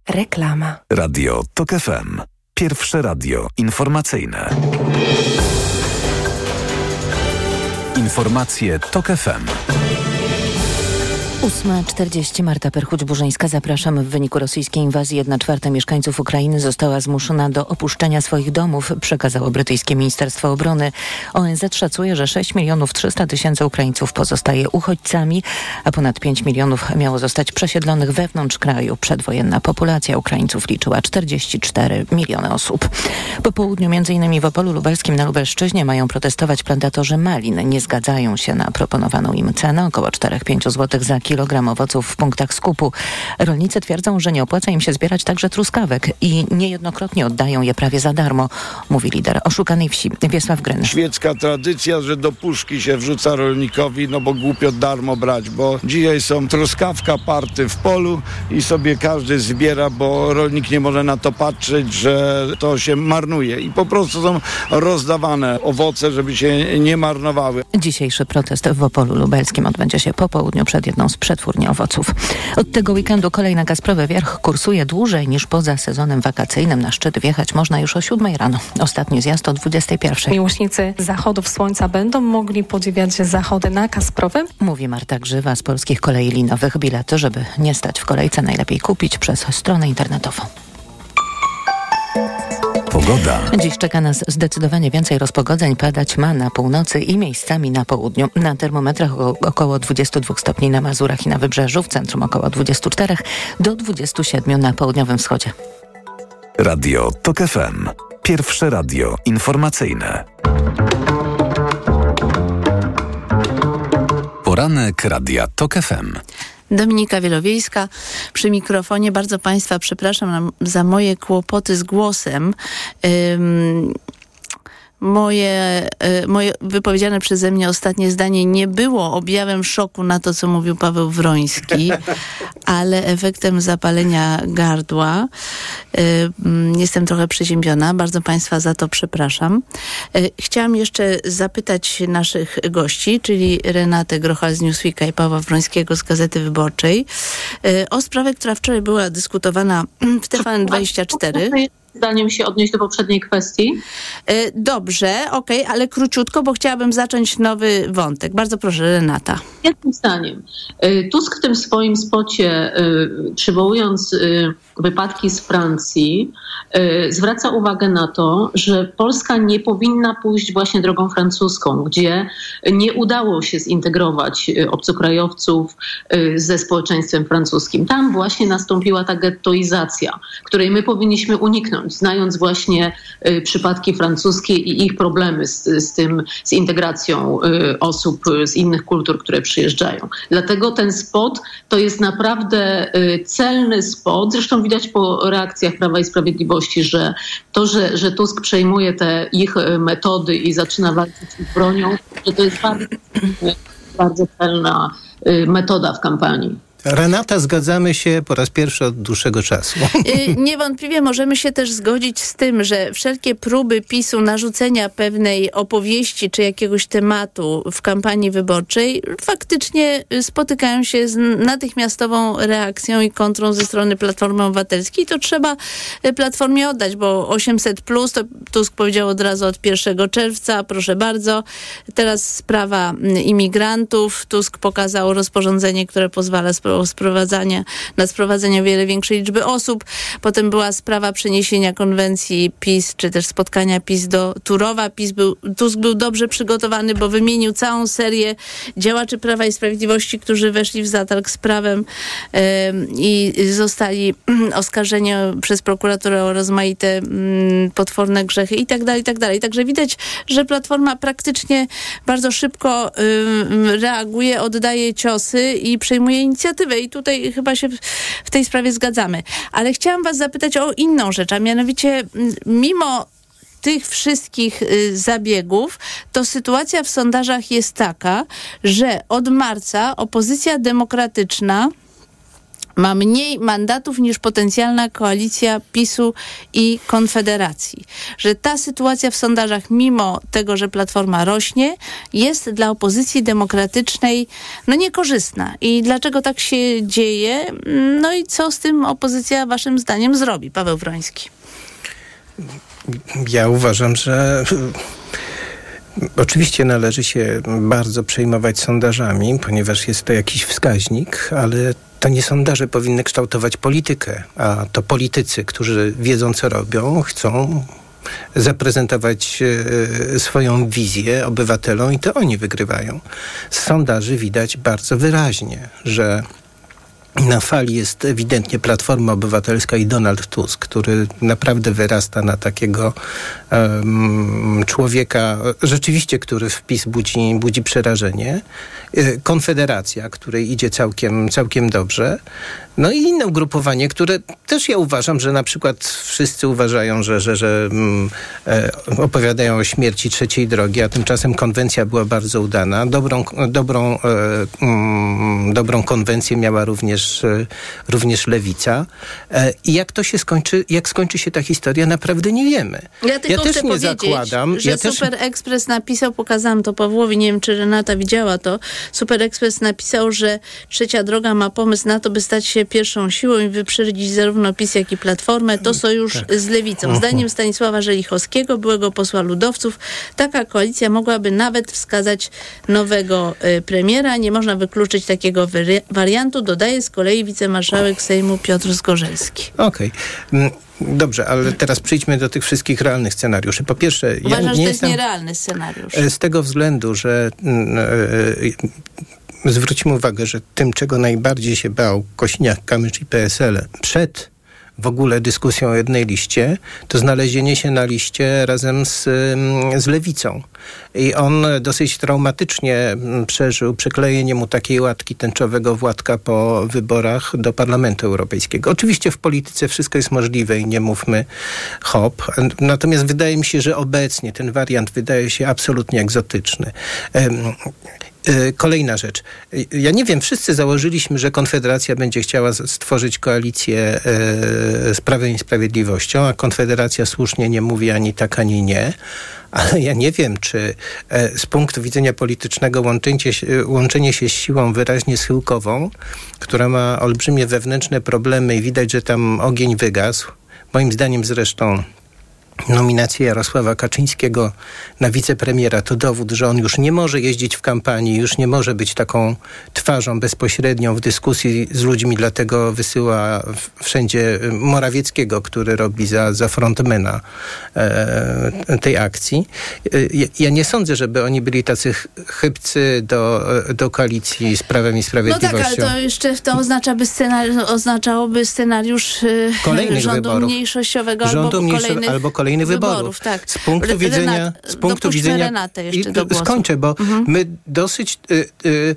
Reklama. Radio TOK FM. Pierwsze radio informacyjne. Informacje TOK FM. 8.40 Marta Perchuć-Burzyńska. Zapraszam. W wyniku rosyjskiej inwazji 1 czwarta mieszkańców Ukrainy została zmuszona do opuszczenia swoich domów, przekazało brytyjskie Ministerstwo Obrony. ONZ szacuje, że 6 milionów 300 tysięcy Ukraińców pozostaje uchodźcami, a ponad 5 milionów miało zostać przesiedlonych wewnątrz kraju. Przedwojenna populacja Ukraińców liczyła 44 miliony osób. Po południu m.in. w Opolu Lubelskim na Lubelszczyźnie mają protestować plantatorzy malin. Nie zgadzają się na proponowaną im cenę około 4-5 zł za kilogram owoców w punktach skupu. Rolnicy twierdzą, że nie opłaca im się zbierać także truskawek i niejednokrotnie oddają je prawie za darmo, mówi lider oszukanej wsi Wiesław Gryn. Świecka tradycja, że do puszki się wrzuca rolnikowi, no bo głupio darmo brać, bo dzisiaj są truskawka party w polu i sobie każdy zbiera, bo rolnik nie może na to patrzeć, że to się marnuje i po prostu są rozdawane owoce, żeby się nie marnowały. Dzisiejszy protest w Opolu Lubelskim odbędzie się po południu przed jedną z przetwórni owoców. Od tego weekendu kolejna Gazprowy Wierch kursuje dłużej niż poza sezonem wakacyjnym. Na szczyt wjechać można już o 7 rano. Ostatni zjazd o 21. Miłośnicy zachodów słońca będą mogli podziwiać zachody na Kasprowym. Mówi Marta Grzywa z Polskich Kolei Linowych. Bilety, żeby nie stać w kolejce, najlepiej kupić przez stronę internetową. Pogoda. Dziś czeka nas zdecydowanie więcej rozpogodzeń. Padać ma na północy i miejscami na południu. Na termometrach około 22 stopni na Mazurach i na Wybrzeżu, w centrum około 24 do 27 na południowym wschodzie. Radio TOK FM. Pierwsze radio informacyjne. Poranek Radia TOK FM. Dominika Wielowiejska przy mikrofonie. Bardzo Państwa przepraszam za moje kłopoty z głosem. Moje, moje wypowiedziane przeze mnie ostatnie zdanie nie było objawem szoku na to, co mówił Paweł Wroński, ale efektem zapalenia gardła. Jestem trochę przeziębiona. Bardzo Państwa za to przepraszam. Chciałam jeszcze zapytać naszych gości, czyli Renatę Grochal z Newsweeka i Pawła Wrońskiego z Gazety Wyborczej, o sprawę, która wczoraj była dyskutowana w TVN24 zdaniem się odnieść do poprzedniej kwestii? Dobrze, okej, okay, ale króciutko, bo chciałabym zacząć nowy wątek. Bardzo proszę, Renata. Jednym zdaniem. Y, Tusk w tym swoim spocie, y, przywołując y, wypadki z Francji, zwraca uwagę na to, że Polska nie powinna pójść właśnie drogą francuską, gdzie nie udało się zintegrować obcokrajowców ze społeczeństwem francuskim. Tam właśnie nastąpiła ta gettoizacja, której my powinniśmy uniknąć, znając właśnie przypadki francuskie i ich problemy z, z tym, z integracją osób z innych kultur, które przyjeżdżają. Dlatego ten spot to jest naprawdę y, celny spot. Zresztą widać po reakcjach Prawa i Sprawiedliwości, że to, że, że Tusk przejmuje te ich y, metody i zaczyna walczyć z bronią, że to jest bardzo, bardzo celna y, metoda w kampanii. Renata, zgadzamy się po raz pierwszy od dłuższego czasu. Y, niewątpliwie możemy się też zgodzić z tym, że wszelkie próby PiSu narzucenia pewnej opowieści czy jakiegoś tematu w kampanii wyborczej faktycznie spotykają się z natychmiastową reakcją i kontrą ze strony Platformy Obywatelskiej. To trzeba y, Platformie oddać, bo 800 plus to Tusk powiedział od razu od 1 czerwca, proszę bardzo. Teraz sprawa imigrantów. Tusk pokazał rozporządzenie, które pozwala o sprowadzanie, na sprowadzenie wiele większej liczby osób. Potem była sprawa przeniesienia konwencji PiS, czy też spotkania PiS do Turowa. PiS był, Tusk był dobrze przygotowany, bo wymienił całą serię działaczy Prawa i Sprawiedliwości, którzy weszli w zatarg z prawem yy, i zostali oskarżeni przez prokuraturę o rozmaite yy, potworne grzechy i tak dalej, i tak dalej. Także widać, że Platforma praktycznie bardzo szybko yy, reaguje, oddaje ciosy i przejmuje inicjatywę inicjatywę i tutaj chyba się w tej sprawie zgadzamy. Ale chciałam was zapytać o inną rzecz, a mianowicie mimo tych wszystkich y, zabiegów, to sytuacja w sondażach jest taka, że od marca opozycja demokratyczna ma mniej mandatów niż potencjalna koalicja PiSu i Konfederacji. Że ta sytuacja w sondażach, mimo tego, że Platforma rośnie, jest dla opozycji demokratycznej no niekorzystna. I dlaczego tak się dzieje? No i co z tym opozycja waszym zdaniem zrobi? Paweł Wroński. Ja uważam, że Oczywiście należy się bardzo przejmować sondażami, ponieważ jest to jakiś wskaźnik, ale to nie sondaże powinny kształtować politykę, a to politycy, którzy wiedzą, co robią, chcą zaprezentować e, swoją wizję obywatelom i to oni wygrywają. Z sondaży widać bardzo wyraźnie, że na fali jest ewidentnie Platforma Obywatelska i Donald Tusk, który naprawdę wyrasta na takiego um, człowieka, rzeczywiście, który wpis budzi, budzi przerażenie. E, Konfederacja, której idzie całkiem, całkiem dobrze. No i inne ugrupowanie, które też ja uważam, że na przykład wszyscy uważają, że, że, że e, opowiadają o śmierci trzeciej drogi, a tymczasem konwencja była bardzo udana. Dobrą, dobrą, mm, dobrą konwencję miała również, e, również lewica. E, I jak to się skończy, jak skończy się ta historia, naprawdę nie wiemy. Ja, ja też nie zakładam. Że ja Super też... Express napisał, pokazałam to Pawłowi, nie wiem czy Renata widziała to, Super Express napisał, że trzecia droga ma pomysł na to, by stać się pierwszą siłą i wyprzedzić zarówno PiS, jak i Platformę, to sojusz tak. z Lewicą. Zdaniem Stanisława Żelichowskiego, byłego posła ludowców, taka koalicja mogłaby nawet wskazać nowego y, premiera. Nie można wykluczyć takiego wariantu, dodaje z kolei wicemarszałek Sejmu Piotr Zgorzelski. Okej. Okay. Mm, dobrze, ale teraz przejdźmy do tych wszystkich realnych scenariuszy. Po pierwsze, Uważam, ja nie że to jest nierealny scenariusz. E, z tego względu, że mm, e, zwróćmy uwagę, że tym, czego najbardziej się bał Kośniak-Kamysz i PSL przed w ogóle dyskusją o jednej liście, to znalezienie się na liście razem z, mm, z lewicą. I on dosyć traumatycznie mm, przeżył przyklejenie mu takiej łatki tęczowego Władka po wyborach do Parlamentu Europejskiego. Oczywiście w polityce wszystko jest możliwe i nie mówmy hop. Natomiast wydaje mi się, że obecnie ten wariant wydaje się absolutnie egzotyczny. E, kolejna rzecz. Ja nie wiem, wszyscy założyliśmy, że Konfederacja będzie chciała stworzyć koalicję e, z Prawem i Sprawiedliwością, a Konfederacja słusznie nie mówi ani tak, ani nie. Ale ja nie wiem, czy e, z punktu widzenia politycznego łączenie, łączenie się z siłą wyraźnie schyłkową, która ma olbrzymie wewnętrzne problemy i widać, że tam ogień wygasł, moim zdaniem zresztą nominację Jarosława Kaczyńskiego na wicepremiera to dowód, że on już nie może jeździć w kampanii, już nie może być taką twarzą bezpośrednią w dyskusji z ludźmi, dlatego wysyła wszędzie Morawieckiego, który robi za, za frontmana e, tej akcji. E, ja nie sądzę, żeby oni byli tacy chybcy do, do koalicji z Prawem i Sprawiedliwością. No tak, ale to jeszcze to oznaczałoby scenariusz, oznaczałoby scenariusz kolejnych rządu wyborów. mniejszościowego rządu albo, kolejnych, albo kolejnych wyborów. wyborów tak. Z punktu Renat, widzenia... Z punktu widzenia Renatę jeszcze do i, skończę, bo mhm. my dosyć... Y, y,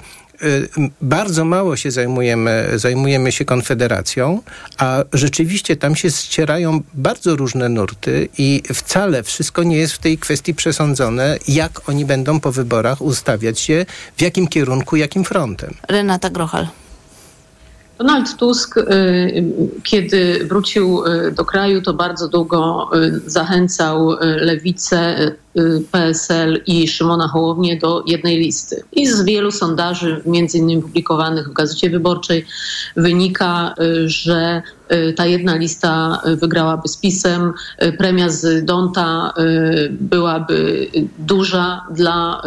bardzo mało się zajmujemy, zajmujemy się Konfederacją, a rzeczywiście tam się ścierają bardzo różne nurty i wcale wszystko nie jest w tej kwestii przesądzone, jak oni będą po wyborach ustawiać się, w jakim kierunku, jakim frontem. Renata Grochal. Donald Tusk, kiedy wrócił do kraju, to bardzo długo zachęcał lewicę, PSL i Szymona Hołownię do jednej listy. I z wielu sondaży, między innymi publikowanych w Gazecie Wyborczej, wynika, że ta jedna lista wygrałaby z PiSem. Premia z Donta byłaby duża dla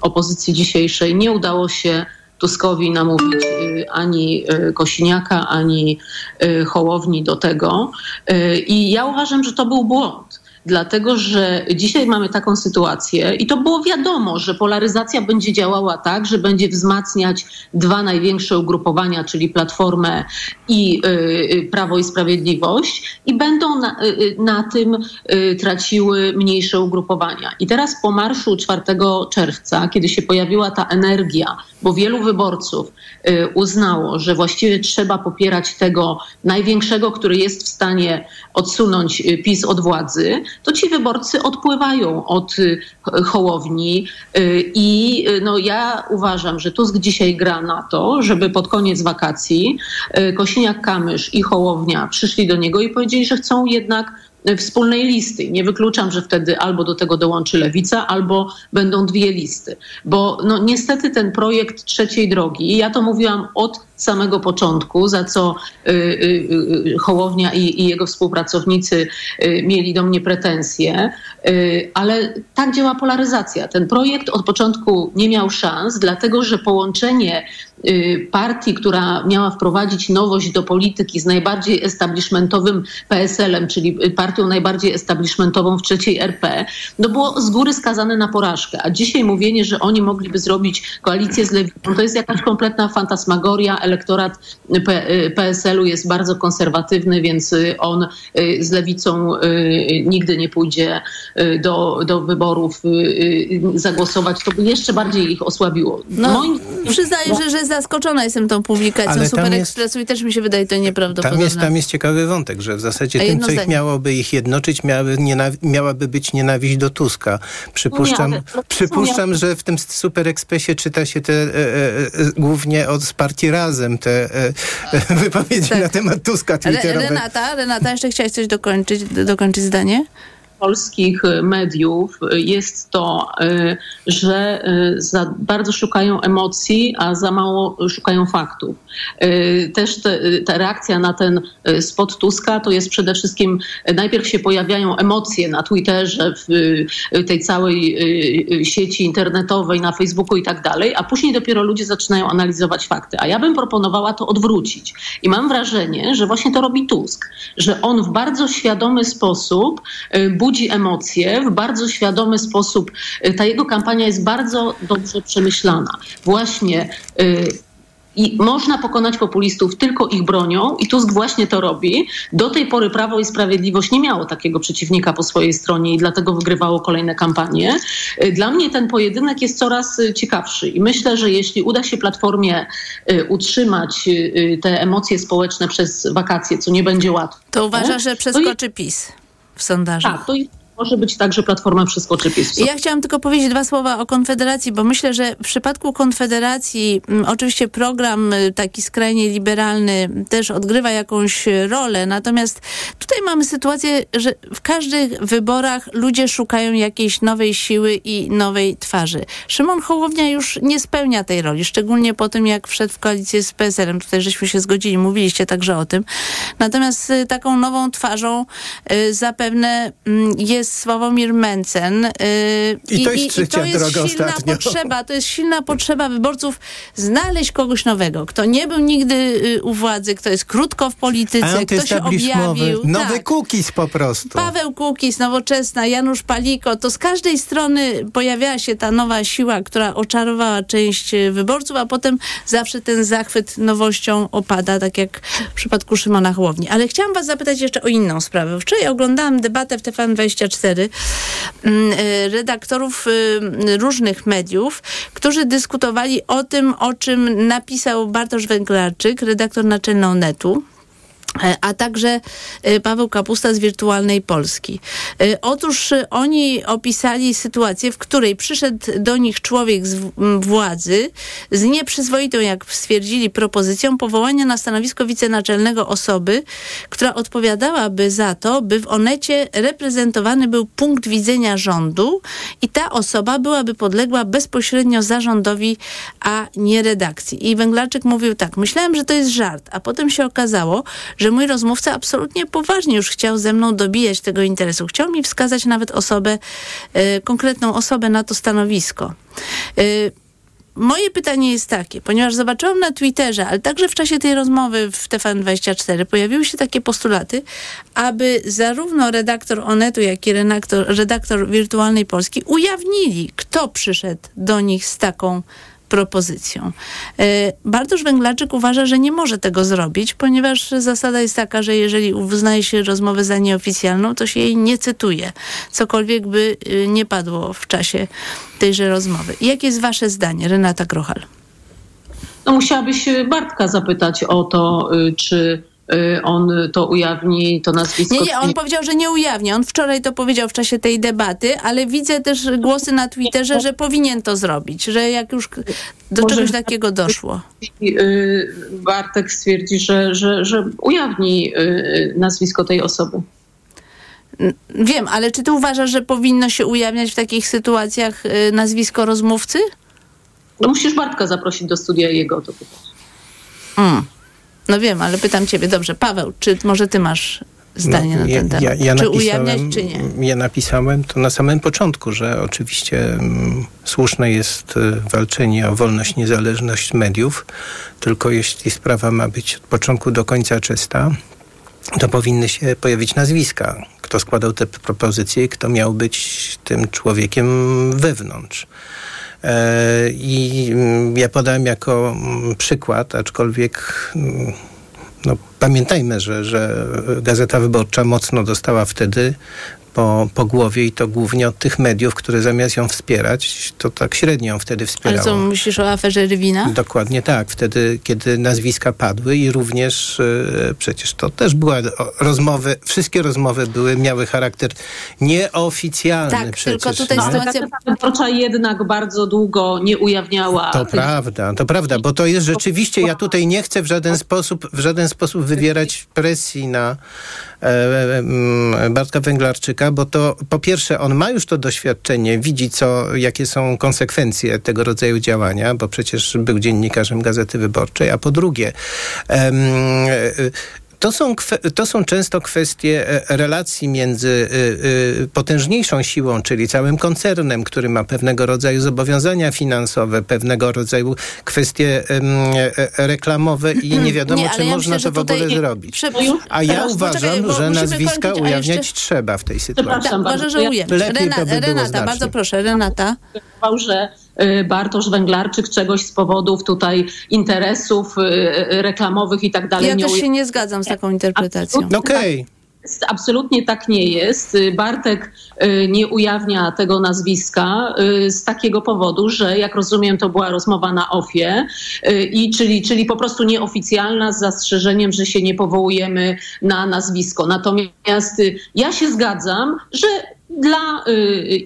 opozycji dzisiejszej. Nie udało się Tuskowi namówić ani Kosiniaka, ani Hołowni do tego. I ja uważam, że to był błąd dlatego że dzisiaj mamy taką sytuację i to było wiadomo, że polaryzacja będzie działała tak, że będzie wzmacniać dwa największe ugrupowania, czyli Platformę i y, Prawo i Sprawiedliwość i będą na, y, na tym y, traciły mniejsze ugrupowania. I teraz po marszu 4 czerwca, kiedy się pojawiła ta energia, bo wielu wyborców uznało, że właściwie trzeba popierać tego największego, który jest w stanie odsunąć PiS od władzy, to ci wyborcy odpływają od Hołowni i no ja uważam, że Tusk dzisiaj gra na to, żeby pod koniec wakacji Kosiniak-Kamysz i Hołownia przyszli do niego i powiedzieli, że chcą jednak wspólnej listy. Nie wykluczam, że wtedy albo do tego dołączy Lewica, albo będą dwie listy. Bo no, niestety ten projekt trzeciej drogi, ja to mówiłam od samego początku, za co y, y, Hołownia i, jego współpracownicy y, mieli do mnie pretensje, ale tak działa polaryzacja. Ten projekt od początku nie miał szans, dlatego że połączenie partii, która miała wprowadzić nowość do polityki z najbardziej establishmentowym PSL-em, czyli partią najbardziej establishmentową w trzeciej RP, no było z góry skazane na porażkę. A dzisiaj mówienie, że oni mogliby zrobić koalicję z Lewicą, to jest jakaś kompletna fantasmagoria. Elektorat PSL-u jest bardzo konserwatywny, więc on z Lewicą nigdy nie pójdzie do, do wyborów zagłosować. To by jeszcze bardziej ich osłabiło. No, Moim... Przyznaję, że, że zaskoczona jestem tą publikacją Super Expressu i też mi się wydaje to nieprawdopodobne. Tam jest, tam jest ciekawy wątek, że w zasadzie tym, co ich miałoby ich jednoczyć, miałaby, miałaby być nienawiść do Tuska. Przypuszczam, przypuszczam że w tym Super Expressie czyta się te e, e, głównie od partii Razem te e, wypowiedzi tak. na temat Tuska twitterowe. Renata, Renata, jeszcze chciałaś coś dokończyć, dokończyć zdanie? Polskich mediów jest to, że za bardzo szukają emocji, a za mało szukają faktów. Też te, ta reakcja na ten spot Tuska to jest przede wszystkim, najpierw się pojawiają emocje na Twitterze, w tej całej sieci internetowej, na Facebooku i tak dalej, a później dopiero ludzie zaczynają analizować fakty. A ja bym proponowała to odwrócić. I mam wrażenie, że właśnie to robi Tusk, że on w bardzo świadomy sposób budzi budzi emocje w bardzo świadomy sposób. Ta jego kampania jest bardzo dobrze przemyślana. Właśnie i można pokonać populistów tylko ich bronią i Tusk właśnie to robi. Do tej pory Prawo i Sprawiedliwość nie miało takiego przeciwnika po swojej stronie i dlatego wygrywało kolejne kampanie. Dla mnie ten pojedynek jest coraz ciekawszy i myślę, że jeśli uda się Platformie utrzymać te emocje społeczne przez wakacje, co nie będzie łatwe. To uważa, że przeskoczy PiS sondażach. Może być tak, że Platforma wszystko czy PiS. Ja chciałam tylko powiedzieć dwa słowa o Konfederacji, bo myślę, że w przypadku Konfederacji mm, oczywiście program y, taki skrajnie liberalny też odgrywa jakąś rolę, natomiast tutaj mamy sytuację, że w każdych wyborach ludzie szukają jakiejś nowej siły i nowej twarzy. Szymon Hołownia już nie spełnia tej roli, szczególnie po tym, jak wszedł w koalicję z PSL-em. Tutaj żeśmy się zgodzili, mówiliście także o tym. Natomiast y, taką nową twarzą y, zapewne y, jest Sławomir Mencen. Y, I to jest trzecia to jest silna ostatnio. potrzeba, to jest silna potrzeba wyborców znaleźć kogoś nowego, kto nie był nigdy y, u władzy, kto jest krótko w polityce, kto się objawił. Nowy Tak. Kukiz po prostu. Paweł Kukiz, Nowoczesna, Janusz Paliko, to z każdej strony pojawiała się ta nowa siła, która oczarowała część e, wyborców, a potem zawsze ten zachwyt nowością opada, tak jak w przypadku Szymona Hołowni. Ale chciałam was zapytać jeszcze o inną sprawę. Wczoraj oglądałam debatę w TVN24 mm, e, redaktorów y, różnych mediów, którzy dyskutowali o tym, o czym napisał Bartosz Węglarczyk, redaktor naczelny Onetu a także e, Paweł Kapusta z Wirtualnej Polski. E, Otóż e, oni opisali sytuację, w której przyszedł do nich człowiek z władzy z nieprzyzwoitą, jak stwierdzili, propozycją powołania na stanowisko wicenaczelnego osoby, która odpowiadałaby za to, by w Onecie reprezentowany był punkt widzenia rządu i ta osoba byłaby podległa bezpośrednio zarządowi, a nie redakcji. I Węglarczyk mówił tak, myślałem, że to jest żart, a potem się okazało, że mój rozmówca absolutnie poważnie już chciał ze mną dobijać tego interesu. Chciał mi wskazać nawet osobę, e, konkretną osobę na to stanowisko. E, Moje pytanie jest takie, ponieważ zobaczyłam na Twitterze, ale także w czasie tej rozmowy w TVN24 pojawiły się takie postulaty, aby zarówno redaktor Onetu, jak i redaktor, redaktor Wirtualnej Polski ujawnili, kto przyszedł do nich z taką propozycją. E, Bartosz Węglarczyk uważa, że nie może tego zrobić, ponieważ zasada jest taka, że jeżeli uznaje się rozmowę za nieoficjalną, to się jej nie cytuje. Cokolwiek by y, nie padło w czasie tejże rozmowy. Jakie jest wasze zdanie, Renata Grochal? No musiałabyś Bartka zapytać o to, y, czy on to ujawni, to nazwisko. Nie, nie, on powiedział, że nie ujawnia. On wczoraj to powiedział w czasie tej debaty, ale widzę też głosy na Twitterze, że powinien to zrobić, że jak już do Może- czegoś takiego doszło. Y, Bartek stwierdzi, że, że, że ujawni y, nazwisko tej osoby. Wiem, ale czy ty uważasz, że powinno się ujawniać w takich sytuacjach y, nazwisko rozmówcy? No musisz Bartka zaprosić do studia i jego to pytać. Mm. No wiem, ale pytam ciebie. Dobrze, Paweł, czy może ty masz zdanie na No, ja, ten temat? ja, ja czy ujawniać, czy nie? Ja napisałem to na samym początku, że oczywiście mm, słuszne jest y, walczenie o wolność, niezależność mediów, tylko jeśli sprawa ma być od początku do końca czysta, to powinny się pojawić nazwiska. Kto składał te propozycje, i kto miał być tym człowiekiem wewnątrz. E, I mm, ja podałem jako mm, przykład, aczkolwiek mm, no, pamiętajmy, że, że Gazeta Wyborcza mocno dostała wtedy po, po głowie i to głównie od tych mediów, które zamiast ją wspierać, to tak średnio ją wtedy Ale wspierało. co, myślisz o aferze Rywina? Dokładnie tak. Wtedy, kiedy nazwiska padły i również e, przecież to też była rozmowy, wszystkie rozmowy były, miały charakter nieoficjalny Tak, przecież. tylko tutaj nie? sytuacja- Gazeta Wyborcza jednak bardzo długo nie ujawniała. To tych- prawda, to prawda, bo to jest rzeczywiście, ja tutaj nie chcę w żaden sposób, w żaden sposób wywierać presji na Bartka Węglarczyka, bo to po pierwsze on ma już to doświadczenie, widzi co, jakie są konsekwencje tego rodzaju działania, bo przecież był dziennikarzem Gazety Wyborczej, a po drugie e, to są, to są często kwestie e, relacji między e, e, potężniejszą siłą, czyli całym koncernem, który ma pewnego rodzaju zobowiązania finansowe, pewnego rodzaju kwestie reklamowe i nie wiadomo, Nie, czy ja można myślę, że to w ogóle tutaj- zrobić. A ja Teraz uważam, poczekaj, że nazwiska kończyć, ujawniać jeszcze- trzeba w tej sytuacji. Tak, że. Lepiej Rena, to by było Renata, znacznie. bardzo proszę, Renata. że Bartosz Węglarczyk czegoś z powodów tutaj interesów y, y, reklamowych i tak dalej Ja nie też się nie zgadzam z taką interpretacją. Okej. Jest- Absolutnie tak nie jest. Y, Bartek y, nie ujawnia tego nazwiska y, z takiego powodu, że jak rozumiem, to była rozmowa na OFie, y, i czyli, czyli po prostu nieoficjalna z zastrzeżeniem, że się nie powołujemy na nazwisko. Natomiast y, ja się zgadzam, że dla y,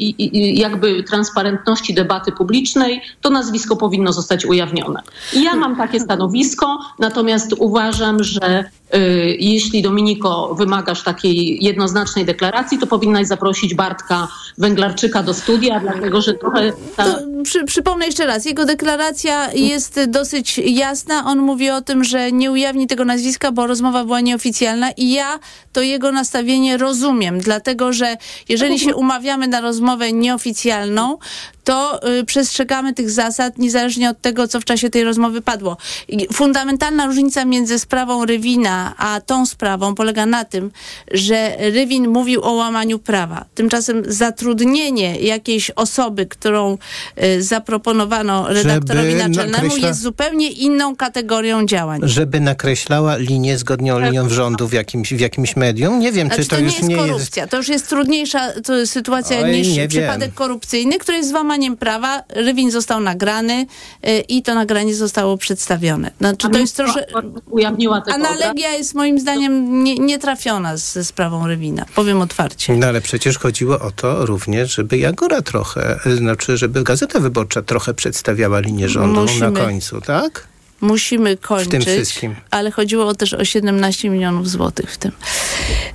jakby transparentności debaty publicznej to nazwisko powinno zostać ujawnione. Ja mam takie stanowisko, natomiast uważam, że y, jeśli Dominiko wymagasz takiej jednoznacznej deklaracji, to powinnaś zaprosić Bartka Węglarczyka do studia, dlatego że trochę... Ta... Przy, przypomnę jeszcze raz, jego deklaracja jest dosyć jasna. On mówi o tym, że nie ujawni tego nazwiska, bo rozmowa była nieoficjalna i ja to jego nastawienie rozumiem, dlatego że jeżeli się umawiamy na rozmowę nieoficjalną, to y, przestrzegamy tych zasad niezależnie od tego, co w czasie tej rozmowy padło. I fundamentalna różnica między sprawą Rywina a tą sprawą polega na tym, że Rywin mówił o łamaniu prawa. Tymczasem zatrudnienie jakiejś osoby, którą y, zaproponowano redaktorowi Żeby naczelnemu nakreśla- jest zupełnie inną kategorią działań. Żeby nakreślała linię zgodną linią rządu w jakimś, w jakimś medium? Nie wiem, Znaczy, czy to, to już nie nie jest jest... korupcja. To już jest trudniejsza to sytuacja Oj, niż nie wiem. przypadek korupcyjny, który jest złamaniem prawa. Rywin został nagrany y, i to nagranie zostało przedstawione. Znaczy, to jest trosze... Ujawniła tego Analogia jest moim zdaniem nie, nietrafiona z- ze sprawą Rywina. Powiem otwarcie. No ale przecież chodziło o to również, żeby Jagora trochę, y, znaczy, żeby Gazeta Wyborcza trochę przedstawiała linię rządu Musimy- na końcu, tak? Musimy kończyć, wszystkim. ale chodziło też o 17 milionów złotych w tym.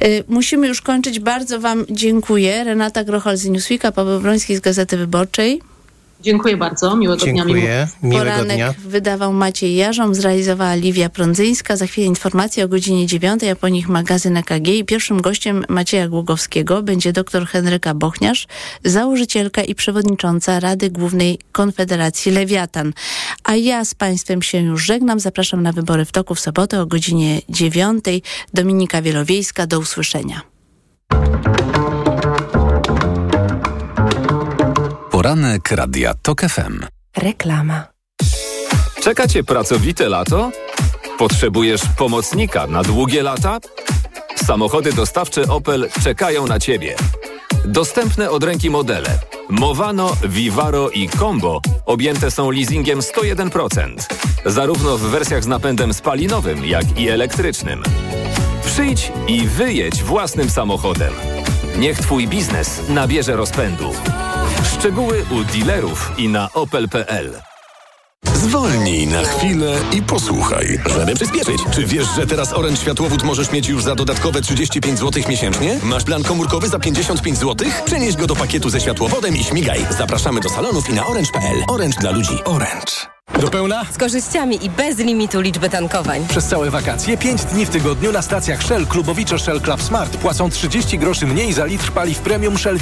Y, musimy już kończyć. Bardzo Wam dziękuję. Renata Grochal z Newsweeka, Paweł Broński z Gazety Wyborczej. Dziękuję bardzo, miłego dnia. Dziękuję, miłego Poranek dnia. wydawał Maciej Jarząb, zrealizowała Liwia Prądzyńska. Za chwilę informacje o godzinie 9, a po nich magazyn EKG. I pierwszym gościem Macieja Głogowskiego będzie dr Henryka Bochniarz, założycielka i przewodnicząca Rady Głównej Konfederacji Lewiatan. A ja z Państwem się już żegnam. Zapraszam na wybory w toku w sobotę o godzinie 9. Dominika Wielowiejska. Do usłyszenia. Poranek Radia TOK FM. Reklama. Czeka Cię pracowite lato? Potrzebujesz pomocnika na długie lata? Samochody dostawcze Opel czekają na Ciebie. Dostępne od ręki modele Movano, Vivaro i Combo objęte są leasingiem 101%, zarówno w wersjach z napędem spalinowym, jak i elektrycznym. Przyjdź i wyjedź własnym samochodem. Niech Twój biznes nabierze rozpędu. Szczegóły u dealerów i na opel.pl. Zwolnij na chwilę i posłuchaj, żeby przyspieszyć. Czy wiesz, że teraz Orange Światłowód możesz mieć już za dodatkowe 35 zł miesięcznie? Masz plan komórkowy za 55 zł? Przenieś go do pakietu ze światłowodem i śmigaj. Zapraszamy do salonów i na orange.pl. Orange dla ludzi. Orange. Do pełna? Z korzyściami i bez limitu liczby tankowań. Przez całe wakacje 5 dni w tygodniu na stacjach Shell Klubowicze Shell Club Smart płacą 30 groszy mniej za litr paliw premium Shell